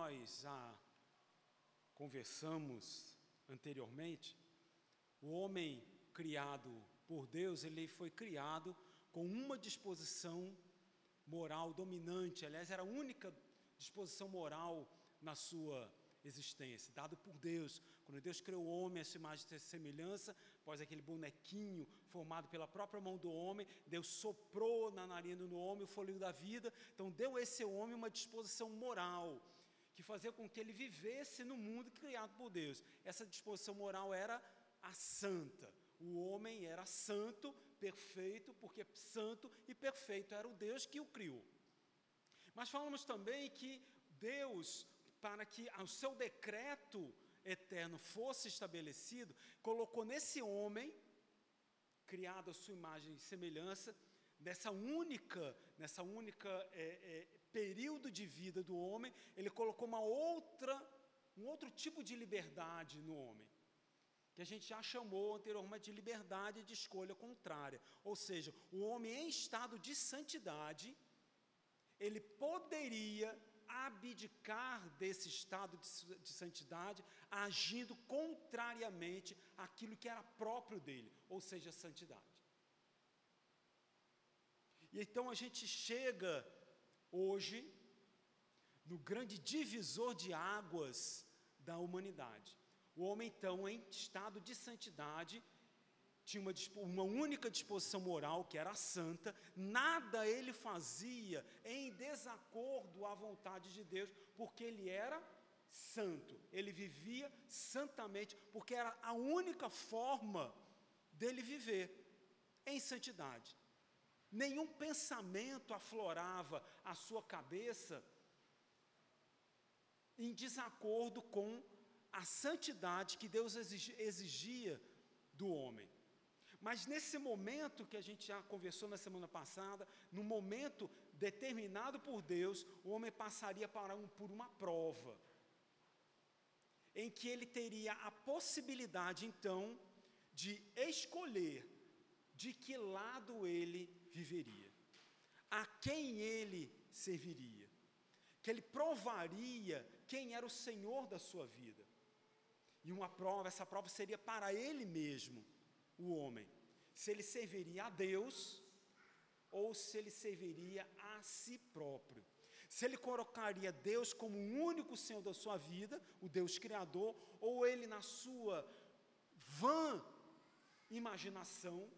nós já conversamos anteriormente, o homem criado por Deus, ele foi criado com uma disposição moral dominante, aliás, era a única disposição moral na sua existência, dado por Deus. Quando Deus criou o homem, a sua imagem e semelhança, após aquele bonequinho formado pela própria mão do homem, Deus soprou na narina do homem o fôlego da vida, então deu a esse homem uma disposição moral, que fazia com que ele vivesse no mundo criado por Deus. Essa disposição moral era a santa. O homem era santo, perfeito, porque santo e perfeito era o Deus que o criou. Mas falamos também que Deus para que o seu decreto eterno fosse estabelecido, colocou nesse homem, criado a sua imagem e semelhança, nessa única, nessa única é, é, período de vida do homem, ele colocou uma outra, um outro tipo de liberdade no homem, que a gente já chamou anteriormente de liberdade de escolha contrária, ou seja, o homem em estado de santidade, ele poderia abdicar desse estado de, de, santidade, agindo contrariamente àquilo que era próprio dele, ou seja, santidade. E então a gente chega hoje no grande divisor de águas da humanidade. O homem, então, em estado de santidade, tinha uma, uma única disposição moral, que era santa, nada ele fazia em desacordo à vontade de Deus, porque ele era santo, ele vivia santamente, porque era a única forma dele viver em santidade. Nenhum pensamento aflorava a sua cabeça em desacordo com a santidade que Deus exigia do homem. Mas nesse momento que a gente já conversou na semana passada, no momento determinado por Deus, o homem passaria para um, por uma prova, em que ele teria a possibilidade então de escolher de que lado ele viveria, a quem ele serviria, que ele provaria quem era o Senhor da sua vida. E uma prova, essa prova seria para ele mesmo o homem, se ele serviria a Deus ou se ele serviria a si próprio. Se ele colocaria Deus como o único Senhor da sua vida, o Deus Criador, ou ele, na sua vã imaginação,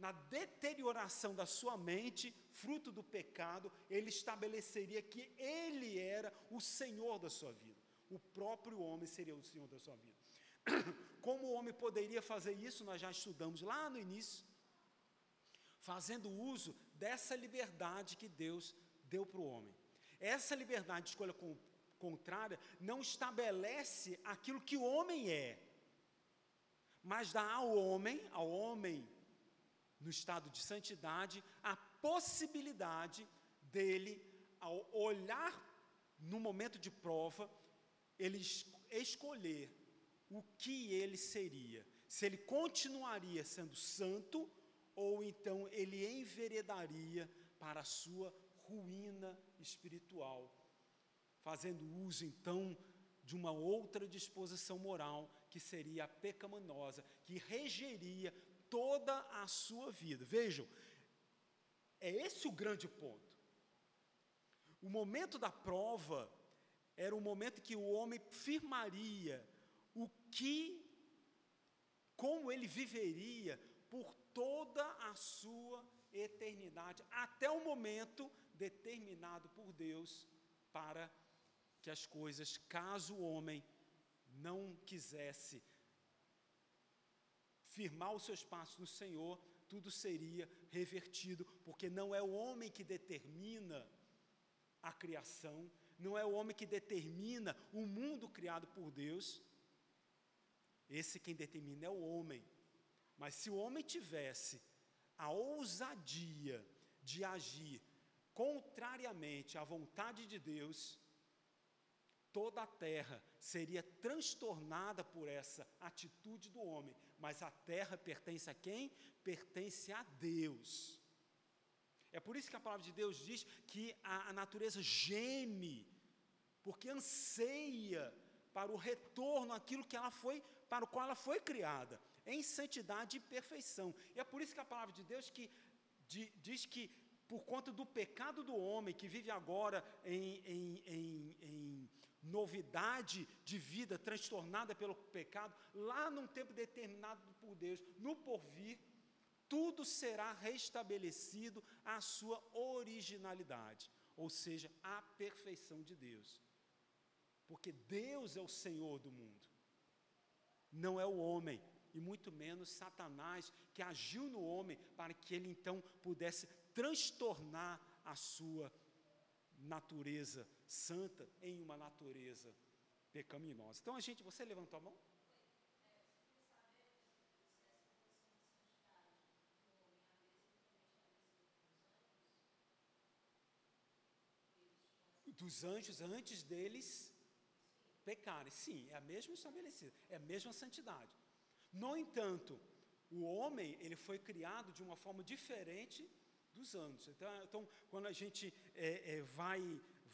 na deterioração da sua mente, fruto do pecado, ele estabeleceria que ele era o Senhor da sua vida. O próprio homem seria o Senhor da sua vida. Como o homem poderia fazer isso, nós já estudamos lá no início, fazendo uso dessa liberdade que Deus deu para o homem. Essa liberdade de escolha contrária não estabelece aquilo que o homem é, mas dá ao homem, ao homem no estado de santidade, a possibilidade dele, ao olhar no momento de prova, ele escolher o que ele seria, se ele continuaria sendo santo ou então ele enveredaria para a sua ruína espiritual, fazendo uso então de uma outra disposição moral que seria a pecaminosa, que regeria toda a sua vida. Vejam, é esse o grande ponto. O momento da prova era o momento que o homem firmaria o que, como ele viveria por toda a sua eternidade, até o momento determinado por Deus para que as coisas, caso o homem não quisesse firmar os seus passos no Senhor, tudo seria revertido, porque não é o homem que determina a criação, não é o homem que determina o mundo criado por Deus, esse quem determina é o homem. Mas se o homem tivesse a ousadia de agir contrariamente à vontade de Deus, toda a terra seria transtornada por essa atitude do homem, mas a terra pertence a quem? Pertence a Deus. É por isso que a palavra de Deus diz que a, a natureza geme porque anseia para o retorno àquilo que ela foi, para o qual ela foi criada, em santidade e perfeição. E é por isso que a palavra de Deus que diz que por conta do pecado do homem que vive agora em, em, em, em novidade de vida transtornada pelo pecado, lá num tempo determinado por Deus, no porvir, tudo será restabelecido à sua originalidade, ou seja, à perfeição de Deus. Porque Deus é o Senhor do mundo, não é o homem, e muito menos Satanás, que agiu no homem para que ele então pudesse transtornar a sua natureza santa em uma natureza pecaminosa. Então a gente, você levantou a mão? Dos anjos antes deles pecarem. Sim, é a mesma estabelecida, é a mesma santidade. No entanto, o homem ele foi criado de uma forma diferente dos anjos. Então, então quando a gente é, é, vai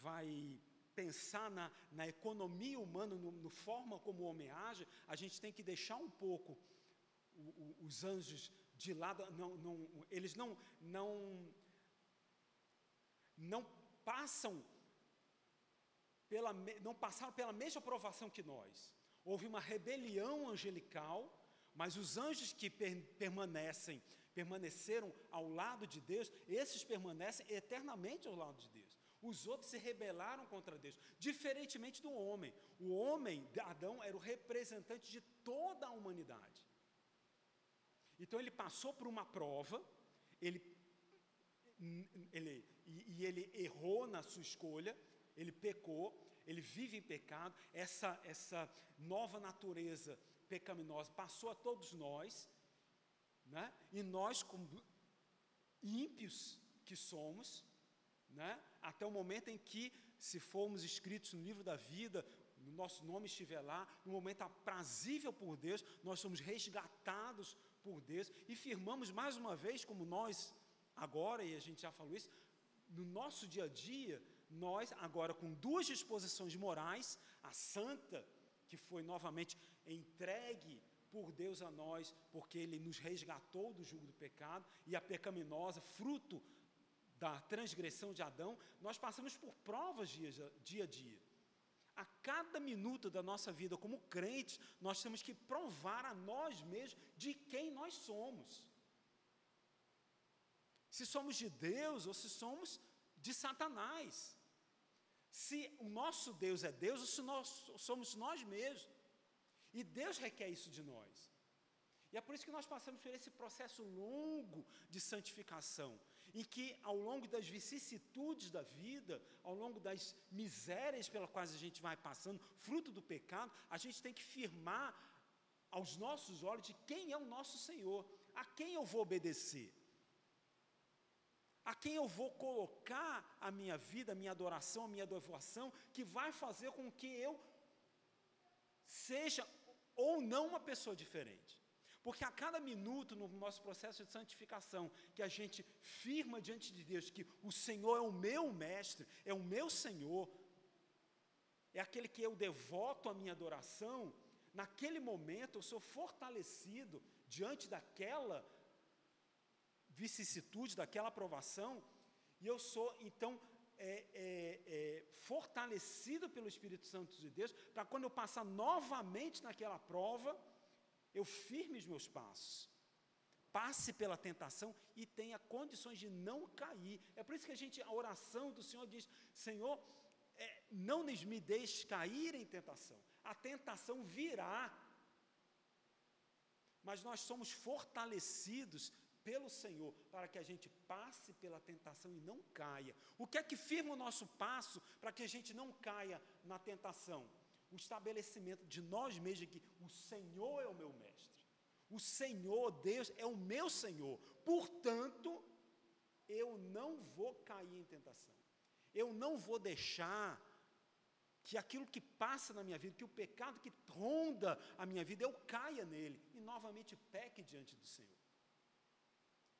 vai pensar na, na economia humana, no, no, forma como o homem age, a gente tem que deixar um pouco o, o, os anjos de lado, não, não, eles não, não, não passam pela, não passaram pela mesma provação que nós. Houve uma rebelião angelical, mas os anjos que per, permanecem, permaneceram ao lado de Deus, esses permanecem eternamente ao lado de Deus. Os outros se rebelaram contra Deus, diferentemente do homem. O homem, Adão, era o representante de toda a humanidade. Então ele passou por uma prova, ele, ele, e, e ele errou na sua escolha, ele pecou, ele vive em pecado, essa, essa nova natureza pecaminosa passou a todos nós, né? e nós, como ímpios que somos, né? até o momento em que, se formos escritos no livro da vida, nosso nome estiver lá, no momento aprazível por Deus, nós somos resgatados por Deus e firmamos mais uma vez, como nós agora, e a gente já falou isso, no nosso dia a dia, nós agora com duas disposições morais, a santa, que foi novamente entregue por Deus a nós, porque Ele nos resgatou do jugo do pecado, e a pecaminosa, fruto da transgressão de Adão, nós passamos por provas dia, dia a dia. A cada minuto da nossa vida, como crentes, nós temos que provar a nós mesmos de quem nós somos. Se somos de Deus ou se somos de Satanás. Se o nosso Deus é Deus ou se nós somos nós mesmos. E Deus requer isso de nós. E é por isso que nós passamos por esse processo longo de santificação em que, ao longo das vicissitudes da vida, ao longo das misérias pelas quais a gente vai passando, fruto do pecado, a gente tem que firmar aos nossos olhos de quem é o nosso Senhor, a quem eu vou obedecer, a quem eu vou colocar a minha vida, a minha adoração, a minha devoção, que vai fazer com que eu seja ou não uma pessoa diferente. Porque a cada minuto no nosso processo de santificação, que a gente firma diante de Deus que o Senhor é o meu mestre, é o meu Senhor, é aquele que eu devoto a minha adoração, naquele momento eu sou fortalecido diante daquela vicissitude, daquela aprovação, e eu sou então é, é, é, fortalecido pelo Espírito Santo de Deus, para quando eu passar novamente naquela prova, eu firme os meus passos, passe pela tentação e tenha condições de não cair. É por isso que a gente, a oração do Senhor diz: Senhor, é, não me deixe cair em tentação. A tentação virá, mas nós somos fortalecidos pelo Senhor para que a gente passe pela tentação e não caia. O que é que firma o nosso passo para que a gente não caia na tentação? O estabelecimento de nós mesmos que o Senhor é o meu mestre. O Senhor, Deus, é o meu Senhor. Portanto, eu não vou cair em tentação. Eu não vou deixar que aquilo que passa na minha vida, que o pecado que ronda a minha vida, eu caia nele e novamente peque diante do Senhor.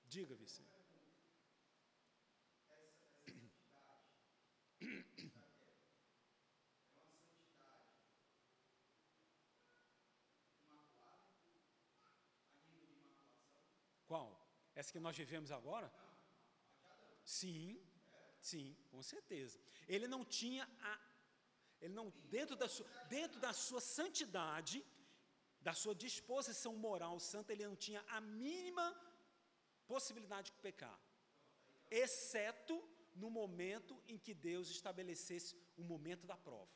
Diga, Vicente. Qual? Essa que nós vivemos agora? Sim, sim, com certeza. Ele não tinha a, ele não dentro da sua, dentro da sua santidade, da sua disposição moral santa, ele não tinha a mínima possibilidade de pecar, exceto no momento em que Deus estabelecesse o momento da prova.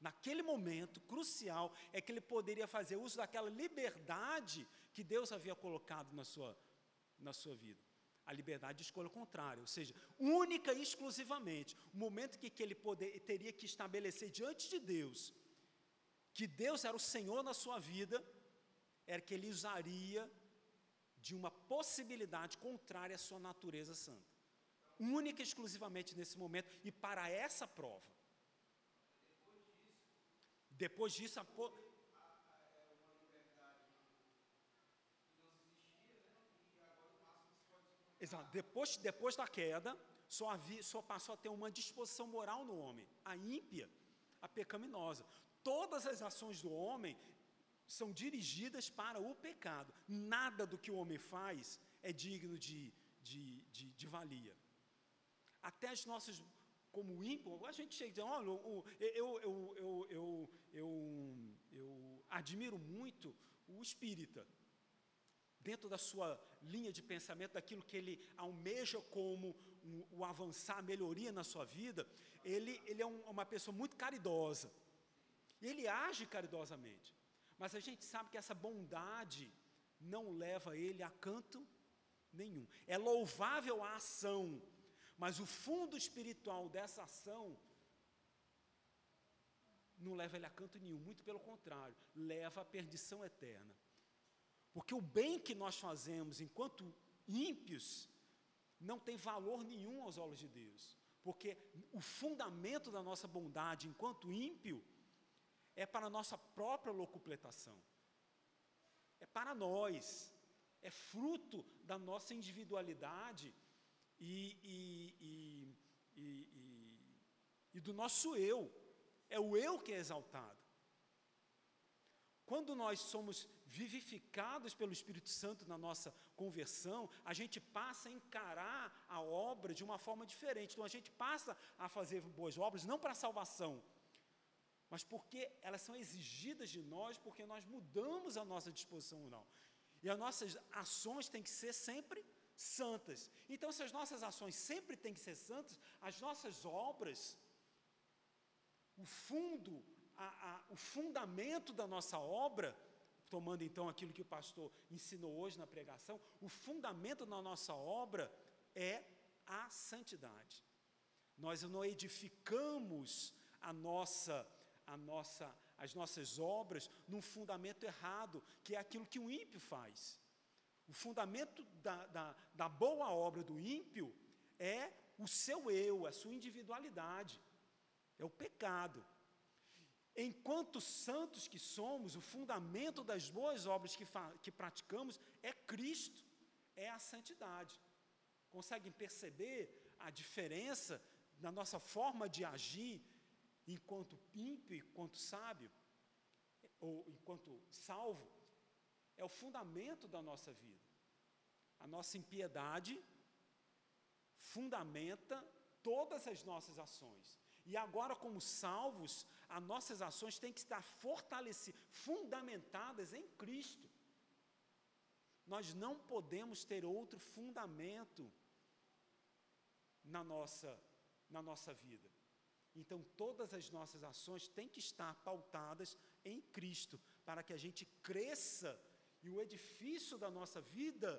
Naquele momento crucial é que ele poderia fazer uso daquela liberdade que Deus havia colocado na sua, na sua vida. A liberdade de escolha contrária, ou seja, única e exclusivamente, o momento que, que ele poder, teria que estabelecer diante de Deus, que Deus era o Senhor na sua vida, era que ele usaria de uma possibilidade contrária à sua natureza santa. Única e exclusivamente nesse momento e para essa prova. Depois disso, a po... Exato. Depois, depois da queda, só, havia, só passou a ter uma disposição moral no homem, a ímpia, a pecaminosa. Todas as ações do homem são dirigidas para o pecado. Nada do que o homem faz é digno de, de, de, de valia. Até as nossas, como ímpio, a gente chega e diz, olha, eu, eu, eu, eu, eu, eu, admiro muito o espírita. Dentro da sua linha de pensamento, daquilo que ele almeja como um, o avançar, a melhoria na sua vida, ele, ele é um, uma pessoa muito caridosa. Ele age caridosamente. Mas a gente sabe que essa bondade não leva ele a canto nenhum. É louvável a ação, mas o fundo espiritual dessa ação não leva ele a canto nenhum, muito pelo contrário, leva à perdição eterna. Porque o bem que nós fazemos enquanto ímpios não tem valor nenhum aos olhos de Deus. Porque o fundamento da nossa bondade enquanto ímpio é para a nossa própria locupletação. É para nós. É fruto da nossa individualidade e, e, e, e, do nosso eu. É o eu que é exaltado. Quando nós somos vivificados pelo Espírito Santo na nossa conversão, a gente passa a encarar a obra de uma forma diferente. Então a gente passa a fazer boas obras não para salvação, mas porque elas são exigidas de nós, porque nós mudamos a nossa disposição moral. E as nossas ações têm que ser sempre santas. Então, se as nossas ações sempre têm que ser santas, as nossas obras, o fundo, a, a, o fundamento da nossa obra, tomando então aquilo que o pastor ensinou hoje na pregação, o fundamento da nossa obra é a santidade. Nós não edificamos a nossa a nossa, as nossas obras num fundamento errado, que é aquilo que o ímpio faz. O fundamento da, da, da boa obra do ímpio é o seu eu, a sua individualidade, é o pecado. Enquanto santos que somos, o fundamento das boas obras que, que praticamos é Cristo, é a santidade. Conseguem perceber a diferença na nossa forma de agir enquanto ímpio, enquanto sábio, ou enquanto salvo, é o fundamento da nossa vida. A nossa impiedade fundamenta todas as nossas ações. E agora, como salvos, as nossas ações têm que estar fortalecidas, fundamentadas em Cristo. Nós não podemos ter outro fundamento na nossa, na nossa vida. Então, todas as nossas ações têm que estar pautadas em Cristo, para que a gente cresça e o edifício da nossa vida,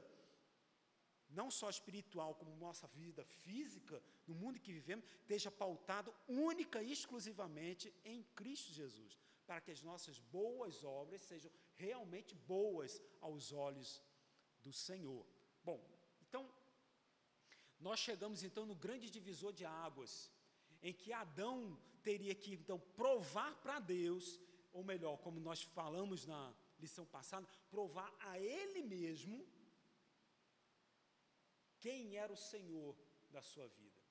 não só espiritual, como nossa vida física, no mundo em que vivemos, esteja pautado única e exclusivamente em Cristo Jesus, para que as nossas boas obras sejam realmente boas aos olhos do Senhor. Bom, então, nós chegamos então no grande divisor de águas em que Adão teria que então provar para Deus, ou melhor, como nós falamos na lição passada, provar a ele mesmo quem era o Senhor da sua vida.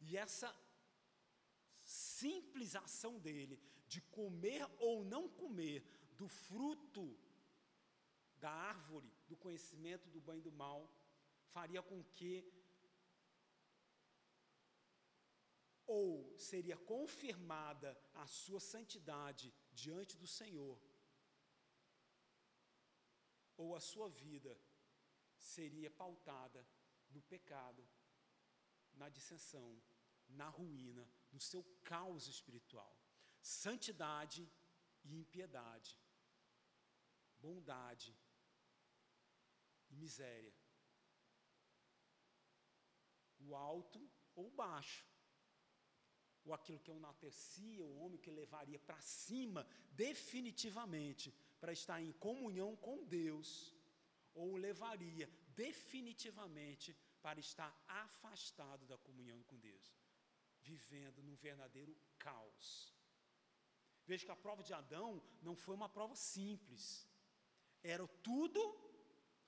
E essa simples ação dele de comer ou não comer do fruto da árvore do conhecimento do bem e do mal faria com que ou seria confirmada a sua santidade diante do Senhor, ou a sua vida seria pautada no pecado, na dissensão, na ruína, no seu caos espiritual. Santidade e impiedade, bondade e miséria. O alto ou o baixo. Ou aquilo que enaltecia o homem, que levaria para cima, definitivamente, para estar em comunhão com Deus, ou o levaria definitivamente para estar afastado da comunhão com Deus, vivendo num verdadeiro caos. Veja que a prova de Adão não foi uma prova simples. Era tudo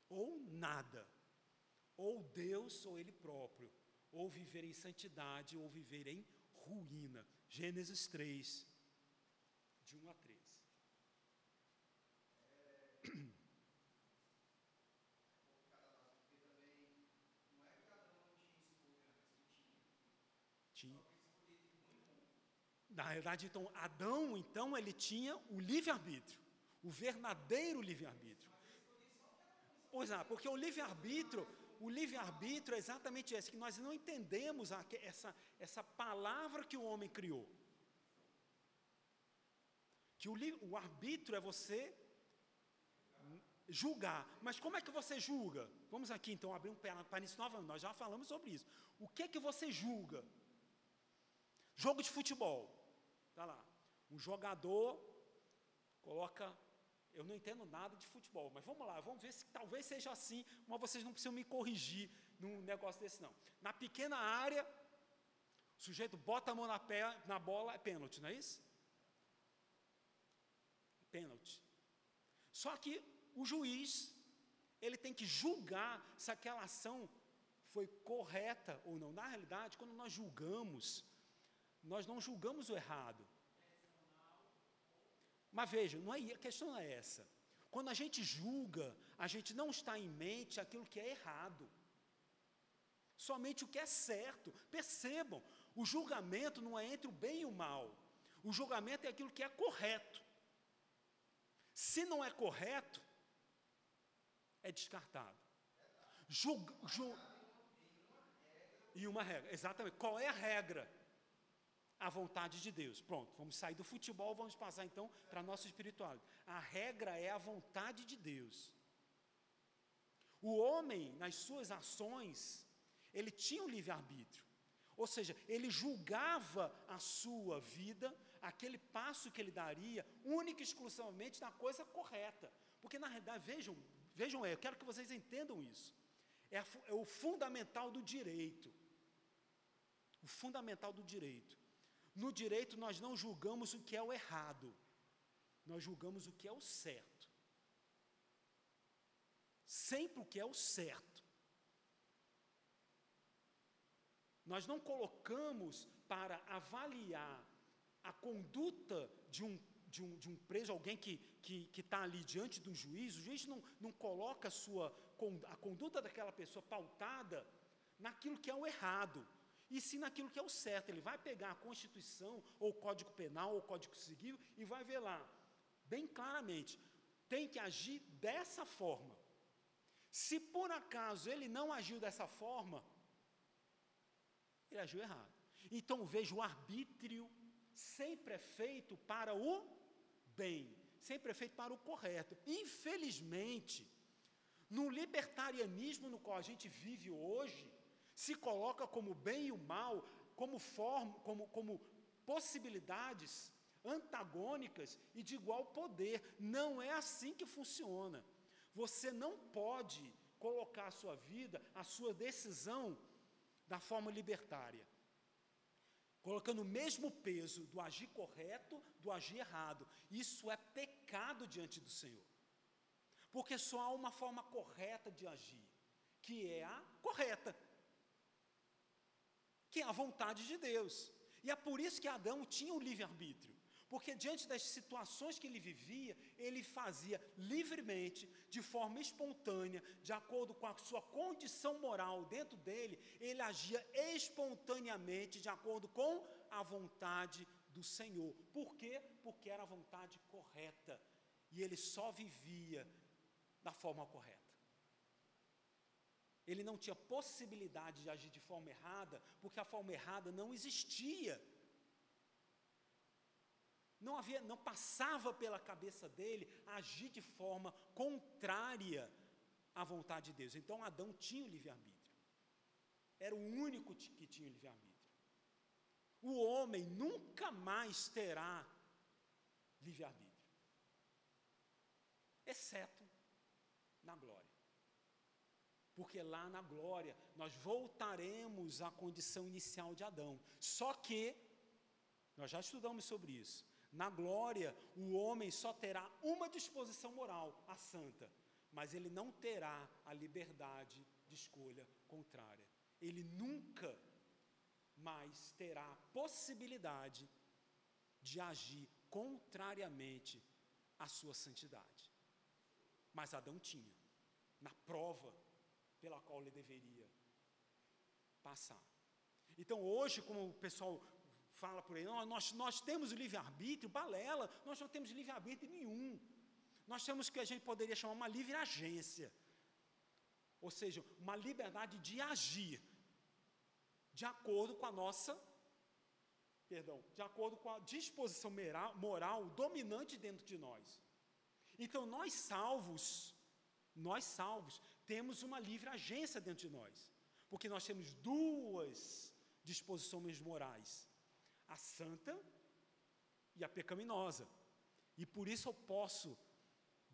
ou nada. Ou Deus ou Ele próprio. Ou viver em santidade ou viver em ruína. Gênesis 3, de 1 a 3. Tinha. Na realidade, então, Adão, então, ele tinha o livre-arbítrio, o verdadeiro livre-arbítrio. Pois é, porque o livre-arbítrio, o livre-arbítrio é exatamente esse, que nós não entendemos a, essa, essa palavra que o homem criou. Que o, o arbítrio é você julgar. Mas como é que você julga? Vamos aqui então abrir um parênteses novamente, nós já falamos sobre isso. O que é que você julga? Jogo de futebol. Tá lá. Um jogador coloca. Eu não entendo nada de futebol, mas vamos lá, vamos ver se talvez seja assim, mas vocês não precisam me corrigir num negócio desse, não. Na pequena área, o sujeito bota a mão na, pé, na bola, é pênalti, não é isso? Pênalti. Só que o juiz, ele tem que julgar se aquela ação foi correta ou não. Na realidade, quando nós julgamos, nós não julgamos o errado. Mas veja, não é, a questão não é essa. Quando a gente julga, a gente não está em mente aquilo que é errado. Somente o que é certo. Percebam, o julgamento não é entre o bem e o mal. O julgamento é aquilo que é correto. Se não é correto, é descartado. Julga, e uma regra, exatamente. Qual é a regra? a vontade de Deus. Pronto, vamos sair do futebol, vamos passar então para a nossa espiritualidade. A regra é a vontade de Deus. O homem, nas suas ações, ele tinha o livre-arbítrio. Ou seja, ele julgava a sua vida, aquele passo que ele daria, única e exclusivamente na coisa correta. Porque na realidade, vejam, vejam, eu quero que vocês entendam isso. É, é o fundamental do direito. O fundamental do direito. No direito, nós não julgamos o que é o errado, nós julgamos o que é o certo. Sempre o que é o certo. Nós não colocamos para avaliar a conduta de um, de um, de um preso, alguém que que, que tá ali diante do juiz, o juiz não, não coloca a, sua, a conduta daquela pessoa pautada naquilo que é o errado e sim naquilo que é o certo. Ele vai pegar a Constituição, ou o Código Penal, ou o Código Civil, e vai ver lá, bem claramente, tem que agir dessa forma. Se por acaso ele não agiu dessa forma, ele agiu errado. Então veja, o arbítrio sempre é feito para o bem, sempre é feito para o correto. Infelizmente, no libertarianismo no qual a gente vive hoje, se coloca como bem e o mal, como, forma, como, como possibilidades antagônicas e de igual poder. Não é assim que funciona. Você não pode colocar a sua vida, a sua decisão, da forma libertária. Colocando o mesmo peso do agir correto, do agir errado. Isso é pecado diante do Senhor. Porque só há uma forma correta de agir, que é a correta que é a vontade de Deus. E é por isso que Adão tinha o livre-arbítrio. Porque diante das situações que ele vivia, ele fazia livremente, de forma espontânea, de acordo com a sua condição moral dentro dele, ele agia espontaneamente de acordo com a vontade do Senhor. Por quê? Porque era a vontade correta. E ele só vivia da forma correta. Ele não tinha possibilidade de agir de forma errada, porque a forma errada não existia. Não havia, não passava pela cabeça dele agir de forma contrária à vontade de Deus. Então Adão tinha o livre-arbítrio. Era o único que tinha o livre-arbítrio. O homem nunca mais terá livre-arbítrio, exceto na glória. Porque lá na glória nós voltaremos à condição inicial de Adão. Só que, nós já estudamos sobre isso, na glória, o homem só terá uma disposição moral, a santa, mas ele não terá a liberdade de escolha contrária. Ele nunca mais terá a possibilidade de agir contrariamente à sua santidade. Mas Adão tinha, na prova pela qual ele deveria passar. Então, hoje, como o pessoal fala por aí, nós, nós temos o livre-arbítrio, balela, nós não temos livre-arbítrio nenhum. Nós temos o que a gente poderia chamar uma livre agência. Ou seja, uma liberdade de agir de acordo com a nossa, perdão, de acordo com a disposição moral, dominante dentro de nós. Então, nós salvos, nós salvos, temos uma livre agência dentro de nós, porque nós temos duas disposições morais a santa e a pecaminosa. E por isso eu posso,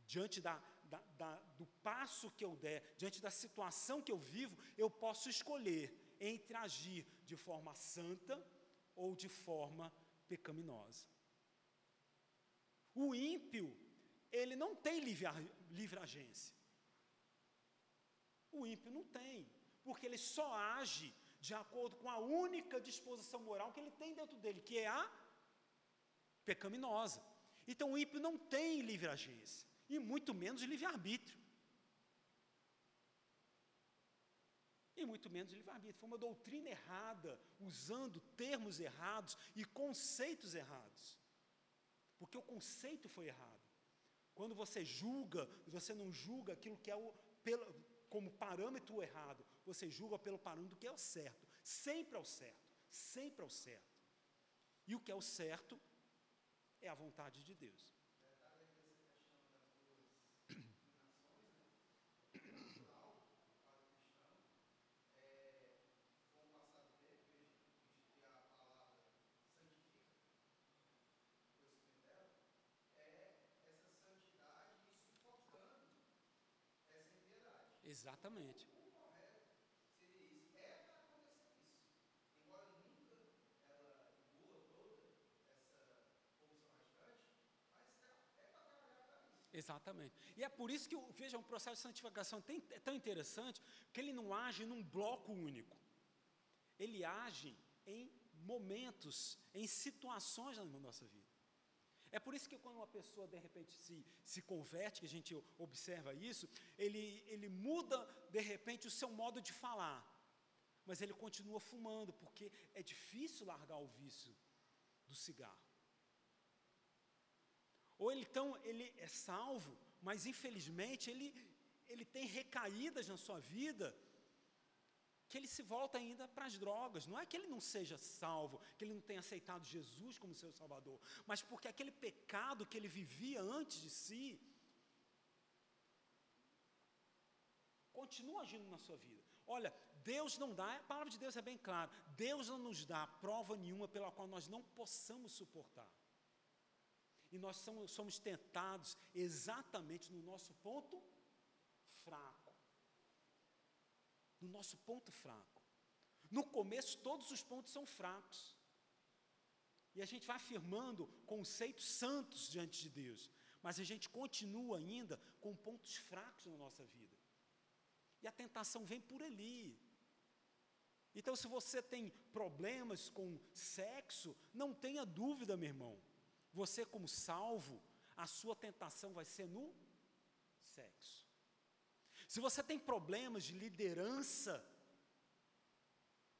diante da, da, da, do passo que eu der, diante da situação que eu vivo, eu posso escolher entre agir de forma santa ou de forma pecaminosa. O ímpio, ele não tem livre, livre agência. O ímpio não tem, porque ele só age de acordo com a única disposição moral que ele tem dentro dele, que é a pecaminosa. Então o ímpio não tem livre agência, e muito menos livre-arbítrio. E muito menos livre-arbítrio. Foi uma doutrina errada, usando termos errados e conceitos errados. Porque o conceito foi errado. Quando você julga, você não julga aquilo que é o, pelo, como parâmetro errado, você julga pelo parâmetro que é o certo. Sempre é o certo. Sempre é o certo. E o que é o certo é a vontade de Deus. Exatamente. Exatamente. E é por isso que, veja, um processo de santificação é tão interessante, que ele não age num bloco único. Ele age em momentos, em situações na nossa vida. É por isso que quando uma pessoa de repente se, se converte, que a gente observa isso, ele, ele muda de repente o seu modo de falar, mas ele continua fumando, porque é difícil largar o vício do cigarro. Ou então ele é salvo, mas infelizmente ele, ele tem recaídas na sua vida que ele se volta ainda para as drogas. Não é que ele não seja salvo, que ele não tenha aceitado Jesus como seu Salvador, mas porque aquele pecado que ele vivia antes de si continua agindo na sua vida. Olha, Deus não dá, a palavra de Deus é bem clara, Deus não nos dá prova nenhuma pela qual nós não possamos suportar. E nós somos, somos tentados exatamente no nosso ponto fraco no nosso ponto fraco. No começo, todos os pontos são fracos. E a gente vai afirmando conceitos santos diante de Deus. Mas a gente continua ainda com pontos fracos na nossa vida. E a tentação vem por ali. Então, se você tem problemas com sexo, não tenha dúvida, meu irmão. você como salvo, a sua tentação vai ser no sexo. Se você tem problemas de liderança,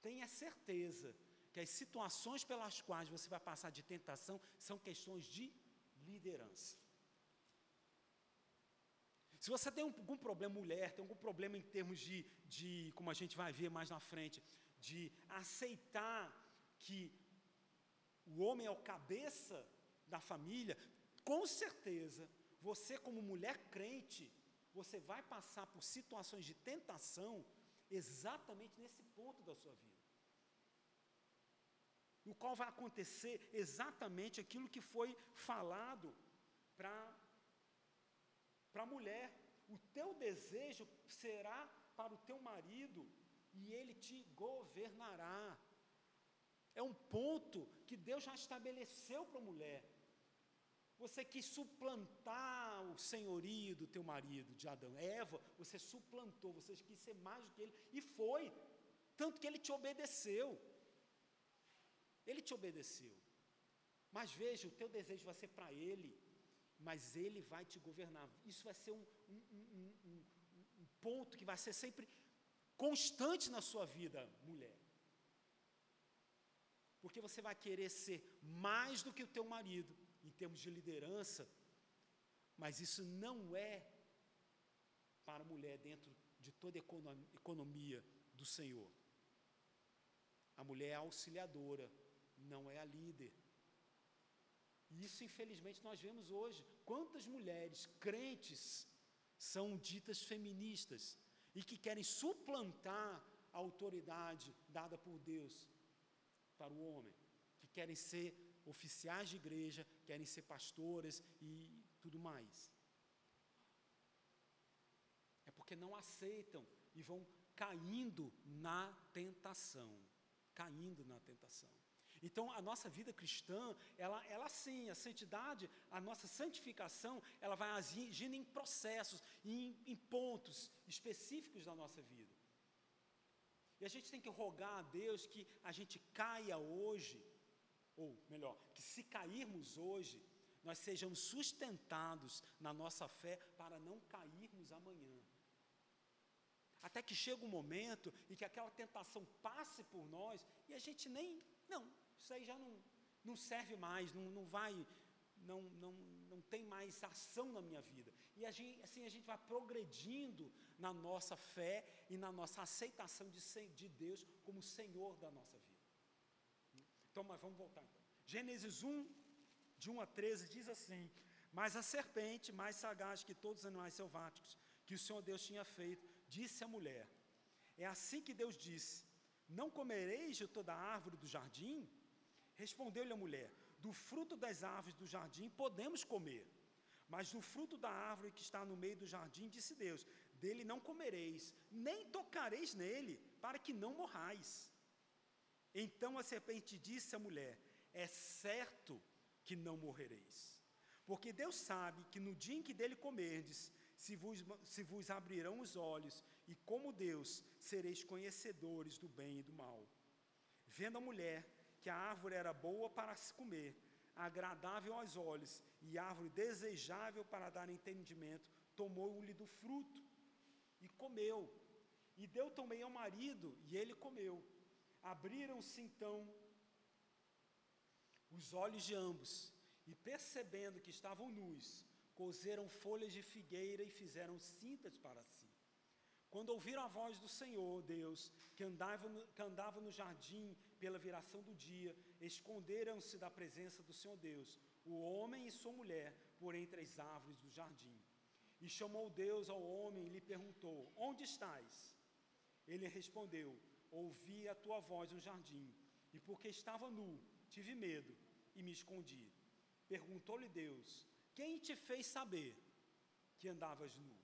tenha certeza que as situações pelas quais você vai passar de tentação são questões de liderança. Se você tem algum problema, mulher, tem algum problema em termos de, de, como a gente vai ver mais na frente, de aceitar que o homem é o cabeça da família, com certeza, você como mulher crente, você vai passar por situações de tentação exatamente nesse ponto da sua vida. No qual vai acontecer exatamente aquilo que foi falado para a mulher. O teu desejo será para o teu marido e ele te governará. É um ponto que Deus já estabeleceu para a mulher. Você quis suplantar o senhorio do teu marido, de Adão. Eva, você suplantou, você quis ser mais do que ele, e foi. Tanto que ele te obedeceu. Ele te obedeceu. Mas veja, o teu desejo vai ser para ele, mas ele vai te governar. Isso vai ser um, um, um, um ponto que vai ser sempre constante na sua vida, mulher. Porque você vai querer ser mais do que o teu marido em termos de liderança, mas isso não é para a mulher dentro de toda a economia do Senhor. A mulher é auxiliadora, não é a líder. E isso, infelizmente, nós vemos hoje. Quantas mulheres crentes são ditas feministas e que querem suplantar a autoridade dada por Deus para o homem, que querem ser oficiais de igreja, querem ser pastoras e tudo mais. É porque não aceitam e vão caindo na tentação, caindo na tentação. Então, a nossa vida cristã, ela, ela sim, a santidade, a nossa santificação, ela vai agindo em processos, em, em pontos específicos da nossa vida. E a gente tem que rogar a Deus que a gente caia hoje ou melhor, que se cairmos hoje, nós sejamos sustentados na nossa fé para não cairmos amanhã. Até que chega um momento em que aquela tentação passe por nós e a gente nem, não, isso aí já não, não serve mais, não, não vai, não, não, não tem mais ação na minha vida. E a gente, assim a gente vai progredindo na nossa fé e na nossa aceitação de, de Deus como Senhor da nossa vida. Então, mas vamos voltar então. Gênesis 1, de 1 a 13, diz assim: Mas a serpente, mais sagaz que todos os animais selváticos que o Senhor Deus tinha feito, disse à mulher: É assim que Deus disse: Não comereis de toda árvore do jardim? Respondeu-lhe a mulher: Do fruto das árvores do jardim podemos comer. Mas do fruto da árvore que está no meio do jardim, disse Deus: Dele não comereis, nem tocareis nele, para que não morrais. Então a serpente disse à mulher: É certo que não morrereis. Porque Deus sabe que no dia em que dele comerdes, se vos, se vos abrirão os olhos, e como Deus sereis conhecedores do bem e do mal. Vendo a mulher que a árvore era boa para se comer, agradável aos olhos e árvore desejável para dar entendimento, tomou-lhe do fruto e comeu. E deu também ao marido, e ele comeu. Abriram-se então os olhos de ambos, e percebendo que estavam nus, coseram folhas de figueira e fizeram cintas para si. Quando ouviram a voz do Senhor Deus, que andava, no, que andava no jardim pela viração do dia, esconderam-se da presença do Senhor Deus, o homem e sua mulher, por entre as árvores do jardim. E chamou Deus ao homem e lhe perguntou: Onde estás? Ele respondeu: ouvi a tua voz no jardim, e porque estava nu, tive medo e me escondi. Perguntou-lhe Deus: Quem te fez saber que andavas nu?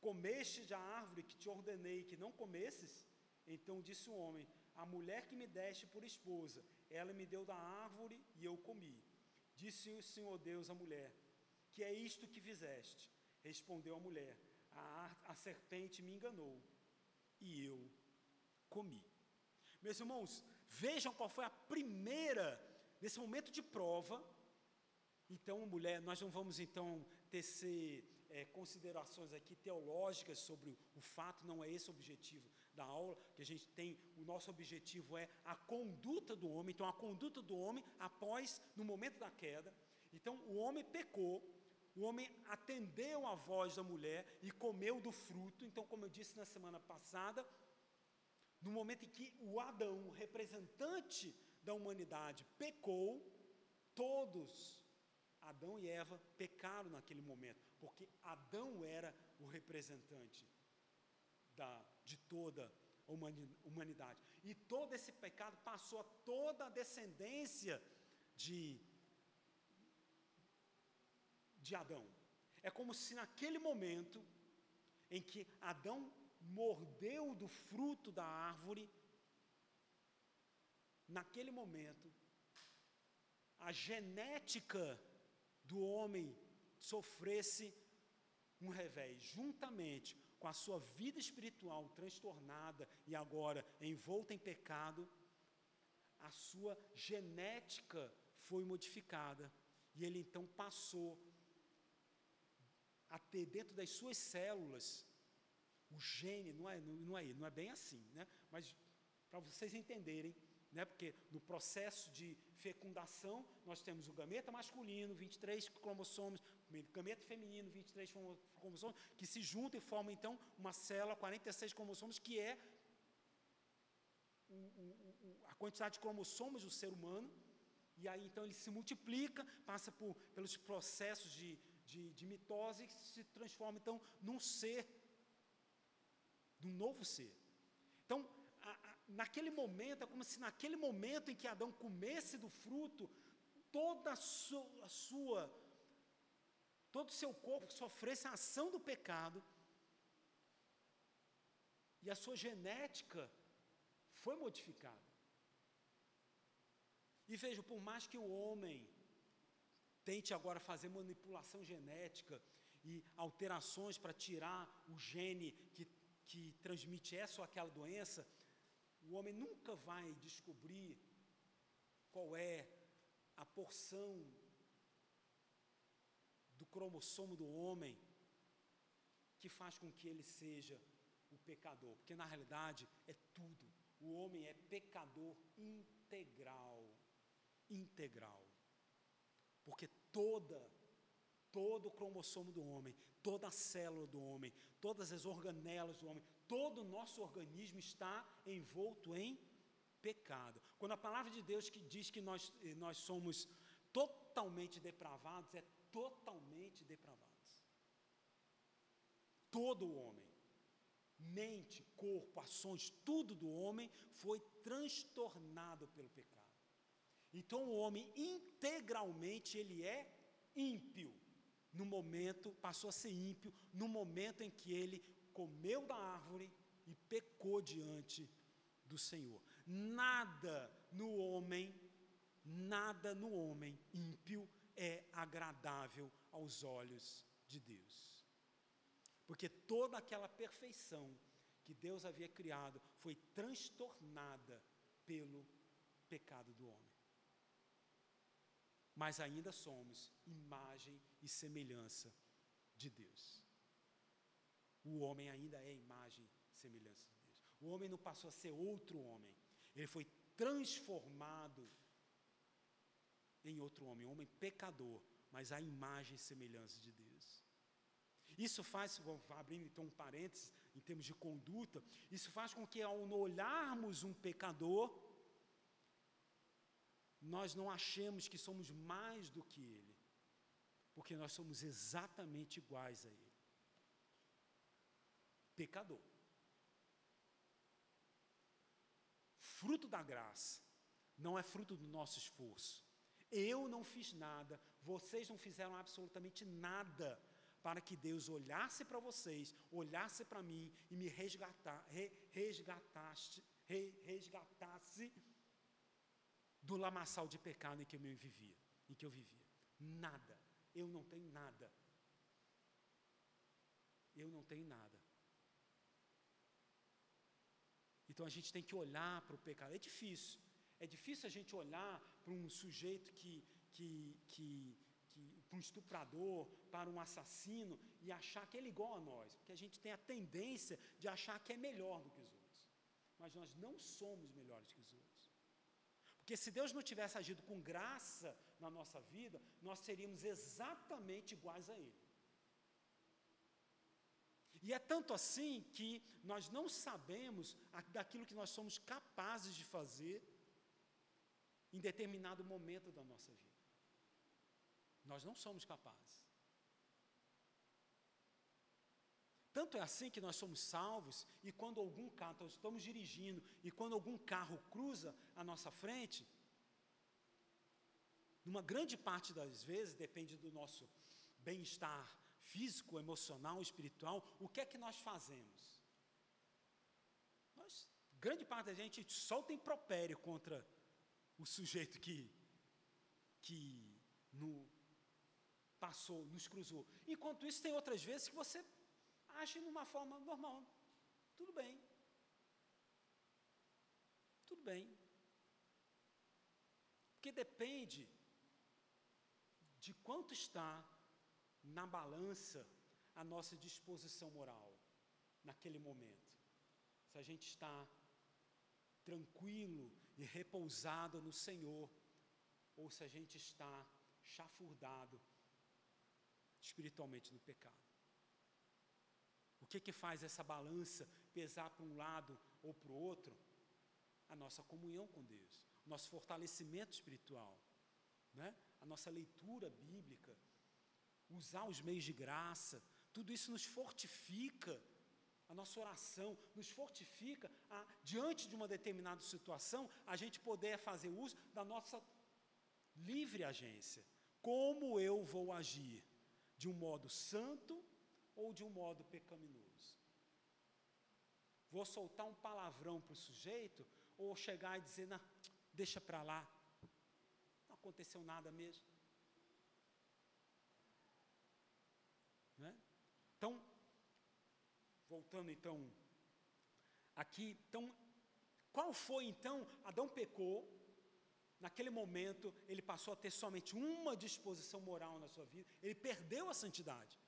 Comeste da árvore que te ordenei que não comesses? Então disse o homem: A mulher que me deste por esposa, ela me deu da árvore e eu comi. Disse o Senhor Deus à mulher: Que é isto que fizeste? Respondeu a mulher: A, a serpente me enganou e eu comi. Meus irmãos, vejam qual foi a primeira, nesse momento de prova, Então, mulher, nós não vamos então tecer é, considerações aqui teológicas sobre o fato, não é esse o objetivo da aula, que a gente tem, o nosso objetivo é a conduta do homem, então a conduta do homem após, no momento da queda. Então, o homem pecou, o homem atendeu à voz da mulher e comeu do fruto. Então, como eu disse na semana passada, no momento em que o Adão, representante da humanidade, pecou, todos, Adão e Eva, pecaram naquele momento, porque Adão era o representante da, de toda a humanidade. E todo esse pecado passou a toda a descendência de, de Adão. É como se naquele momento em que Adão mordeu do fruto da árvore, naquele momento, a genética do homem sofresse um revés, juntamente com a sua vida espiritual transtornada e agora envolta em pecado, a sua genética foi modificada e ele então passou a ter dentro das suas células o gene, não é, não é, não é bem assim, né? mas para vocês entenderem, né? porque no processo de fecundação nós temos o gameta masculino, 23 cromossomos, o gameta feminino, 23 cromossomos, que se juntam e formam então uma célula, 46 cromossomos, que é o, o, a quantidade de cromossomos do ser humano, e aí então ele se multiplica, passa por, pelos processos de, de, de mitose e se transforma então num ser de um novo ser. Então, a, a, naquele momento, é como se naquele momento em que Adão comesse do fruto, toda a sua, a sua todo o seu corpo sofresse a ação do pecado, e a sua genética foi modificada. E veja, por mais que o homem tente agora fazer manipulação genética e alterações para tirar o gene que que transmite essa ou aquela doença, o homem nunca vai descobrir qual é a porção do cromossomo do homem que faz com que ele seja o pecador, porque na realidade é tudo. O homem é pecador integral, integral. Porque toda todo o cromossomo do homem, toda a célula do homem, todas as organelas do homem, todo o nosso organismo está envolto em pecado. Quando a palavra de Deus que diz que nós, eh, nós somos totalmente depravados, é totalmente depravados. Todo o homem, mente, corpo, ações, tudo do homem foi transtornado pelo pecado. Então o homem integralmente ele é ímpio no momento, passou a ser ímpio, no momento em que ele comeu da árvore e pecou diante do Senhor. Nada no homem, nada no homem ímpio é agradável aos olhos de Deus. Porque toda aquela perfeição que Deus havia criado foi transtornada pelo pecado do homem mas ainda somos imagem e semelhança de Deus. O homem ainda é imagem e semelhança de Deus. O homem não passou a ser outro homem, ele foi transformado em outro homem, um homem pecador, mas a imagem e semelhança de Deus. Isso faz, abrindo então um parênteses em termos de conduta, isso faz com que ao olharmos um pecador, nós não achemos que somos mais do que Ele, porque nós somos exatamente iguais a Ele. Pecador. Fruto da graça não é fruto do nosso esforço. Eu não fiz nada, vocês não fizeram absolutamente nada para que Deus olhasse para vocês, olhasse para mim e me resgatar, re, re, resgatasse do lamaçal de pecado em que eu me vivia, em que eu vivia. Nada. Eu não tenho nada. Eu não tenho nada. Então a gente tem que olhar para o pecado. É difícil. É difícil a gente olhar para um sujeito que, que, que, que para um estuprador, para um assassino e achar que ele é igual a nós, porque a gente tem a tendência de achar que é melhor do que os outros. Mas nós não somos melhores que os outros. Porque se Deus não tivesse agido com graça na nossa vida, nós seríamos exatamente iguais a Ele. E é tanto assim que nós não sabemos daquilo que nós somos capazes de fazer em determinado momento da nossa vida. Nós não somos capazes. Tanto é assim que nós somos salvos, e quando algum carro, nós estamos dirigindo, e quando algum carro cruza a nossa frente, numa grande parte das vezes, depende do nosso bem-estar físico, emocional, espiritual, o que é que nós fazemos? Nós, grande parte da gente solta impropério contra o sujeito que, que no, passou, nos cruzou. Enquanto isso, tem outras vezes que você age de uma forma normal. Tudo bem. Tudo bem. Porque depende de quanto está na balança a nossa disposição moral naquele momento. Se a gente está tranquilo e repousado no Senhor, ou se a gente está chafurdado espiritualmente no pecado. Que, que faz essa balança pesar para um lado ou para o outro? A nossa comunhão com Deus, nosso fortalecimento espiritual, né? a nossa leitura bíblica, usar os meios de graça, tudo isso nos fortifica, a nossa oração nos fortifica a, diante de uma determinada situação, a gente poder fazer uso da nossa livre agência. Como eu vou agir? De um modo santo ou de um modo pecaminoso? Vou soltar um palavrão para o sujeito ou chegar e dizer, não, deixa para lá, não aconteceu nada mesmo? Né? Então, voltando então aqui, então, qual foi então? Adão pecou, naquele momento ele passou a ter somente uma disposição moral na sua vida, ele perdeu a santidade.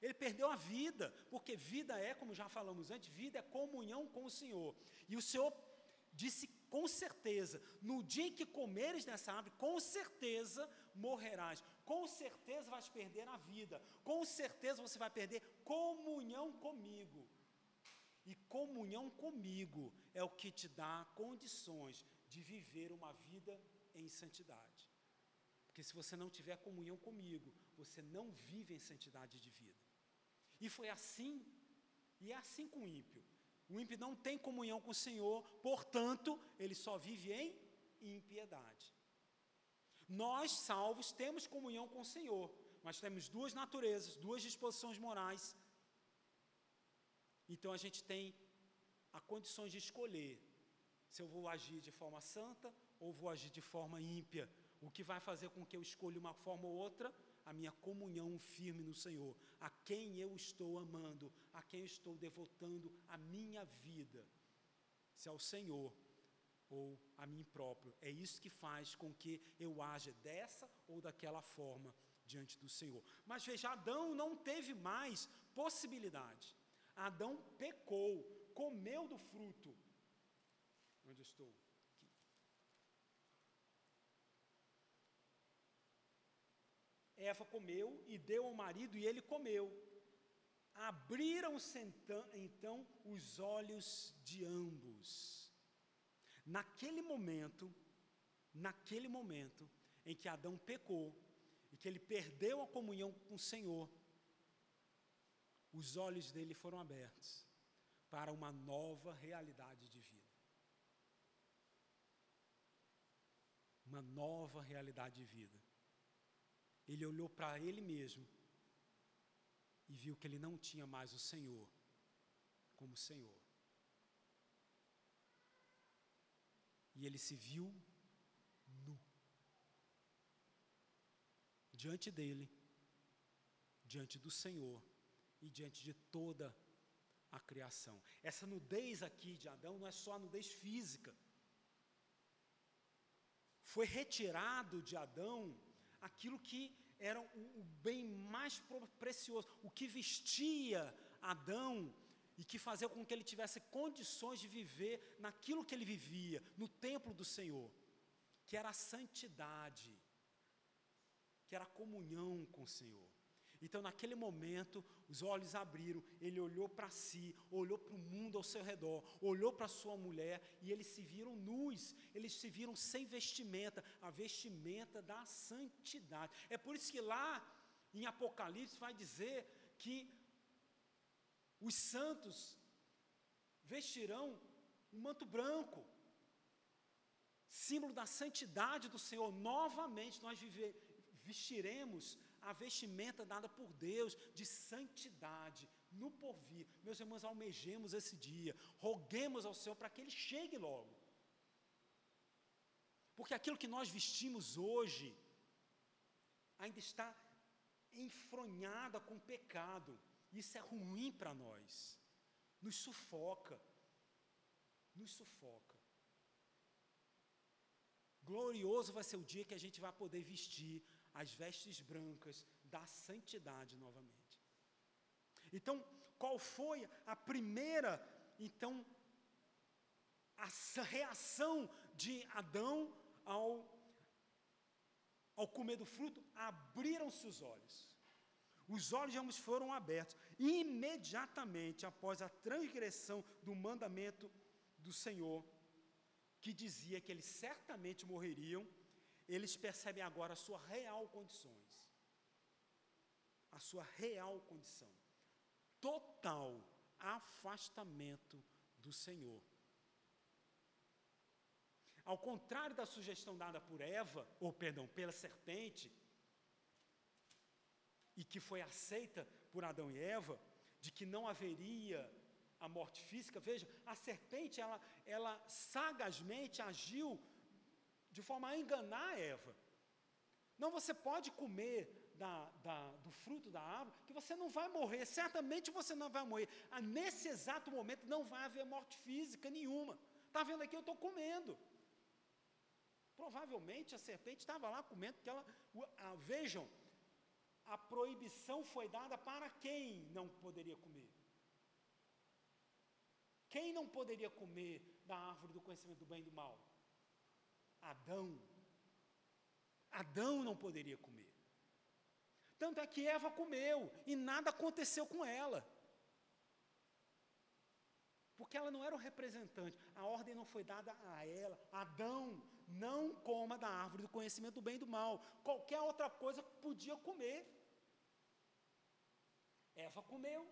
Ele perdeu a vida, porque vida é, como já falamos antes, vida é comunhão com o Senhor. E o Senhor disse com certeza: no dia em que comeres dessa árvore, com certeza morrerás, com certeza vais perder a vida, com certeza você vai perder comunhão comigo. E comunhão comigo é o que te dá condições de viver uma vida em santidade. Porque se você não tiver comunhão comigo, você não vive em santidade de vida. E foi assim, e é assim com o ímpio. O ímpio não tem comunhão com o Senhor, portanto, ele só vive em impiedade. Nós, salvos, temos comunhão com o Senhor, mas temos duas naturezas, duas disposições morais. Então a gente tem a condições de escolher se eu vou agir de forma santa ou vou agir de forma ímpia. O que vai fazer com que eu escolha uma forma ou outra a minha comunhão firme no Senhor, a quem eu estou amando, a quem eu estou devotando a minha vida, se ao Senhor ou a mim próprio. É isso que faz com que eu haja dessa ou daquela forma diante do Senhor. Mas veja, Adão não teve mais possibilidade. Adão pecou, comeu do fruto. Onde estou? Eva comeu e deu ao marido e ele comeu. Abriram-se então os olhos de ambos. Naquele momento, naquele momento em que Adão pecou e que ele perdeu a comunhão com o Senhor, os olhos dele foram abertos para uma nova realidade de vida. Uma nova realidade de vida ele olhou para ele mesmo e viu que ele não tinha mais o Senhor como Senhor. E ele se viu nu. Diante dele, diante do Senhor e diante de toda a criação. Essa nudez aqui de Adão não é só a nudez física. Foi retirado de Adão aquilo que era o, o bem mais precioso, o que vestia Adão e que fazia com que ele tivesse condições de viver naquilo que ele vivia, no templo do Senhor, que era a santidade, que era a comunhão com o Senhor. Então, naquele momento, os olhos abriram, ele olhou para si, olhou para o mundo ao seu redor, olhou para sua mulher e eles se viram nus, eles se viram sem vestimenta, a vestimenta da santidade. É por isso que lá em Apocalipse vai dizer que os santos vestirão um manto branco, símbolo da santidade do Senhor. Novamente nós viver, vestiremos a vestimenta dada por Deus de santidade no porvir. Meus irmãos, almejemos esse dia, roguemos ao Senhor para que Ele chegue logo. Porque aquilo que nós vestimos hoje ainda está enfronhada com pecado. Isso é ruim para nós. Nos sufoca. Nos sufoca. Glorioso vai ser o dia que a gente vai poder vestir as vestes brancas da santidade novamente. Então, qual foi a primeira, então, a reação de Adão ao, ao comer do fruto? Abriram-se os olhos. Os olhos de ambos foram abertos. Imediatamente após a transgressão do mandamento do Senhor, que dizia que eles certamente morreriam, eles percebem agora a sua real condições. A sua real condição. Total afastamento do Senhor. Ao contrário da sugestão dada por Eva, ou perdão, pela serpente, e que foi aceita por Adão e Eva, de que não haveria a morte física, veja, a serpente, ela, ela sagazmente agiu de forma a enganar Eva. Não, você pode comer da, da, do fruto da árvore, que você não vai morrer, certamente você não vai morrer. Ah, nesse exato momento não vai haver morte física nenhuma. Está vendo aqui? Eu estou comendo. Provavelmente a serpente estava lá comendo, porque ela. Ah, vejam, a proibição foi dada para quem não poderia comer. Quem não poderia comer da árvore do conhecimento do bem e do mal? Adão. Adão não poderia comer. Tanto é que Eva comeu e nada aconteceu com ela. Porque ela não era o representante, a ordem não foi dada a ela. Adão, não coma da árvore do conhecimento do bem e do mal. Qualquer outra coisa podia comer. Eva comeu.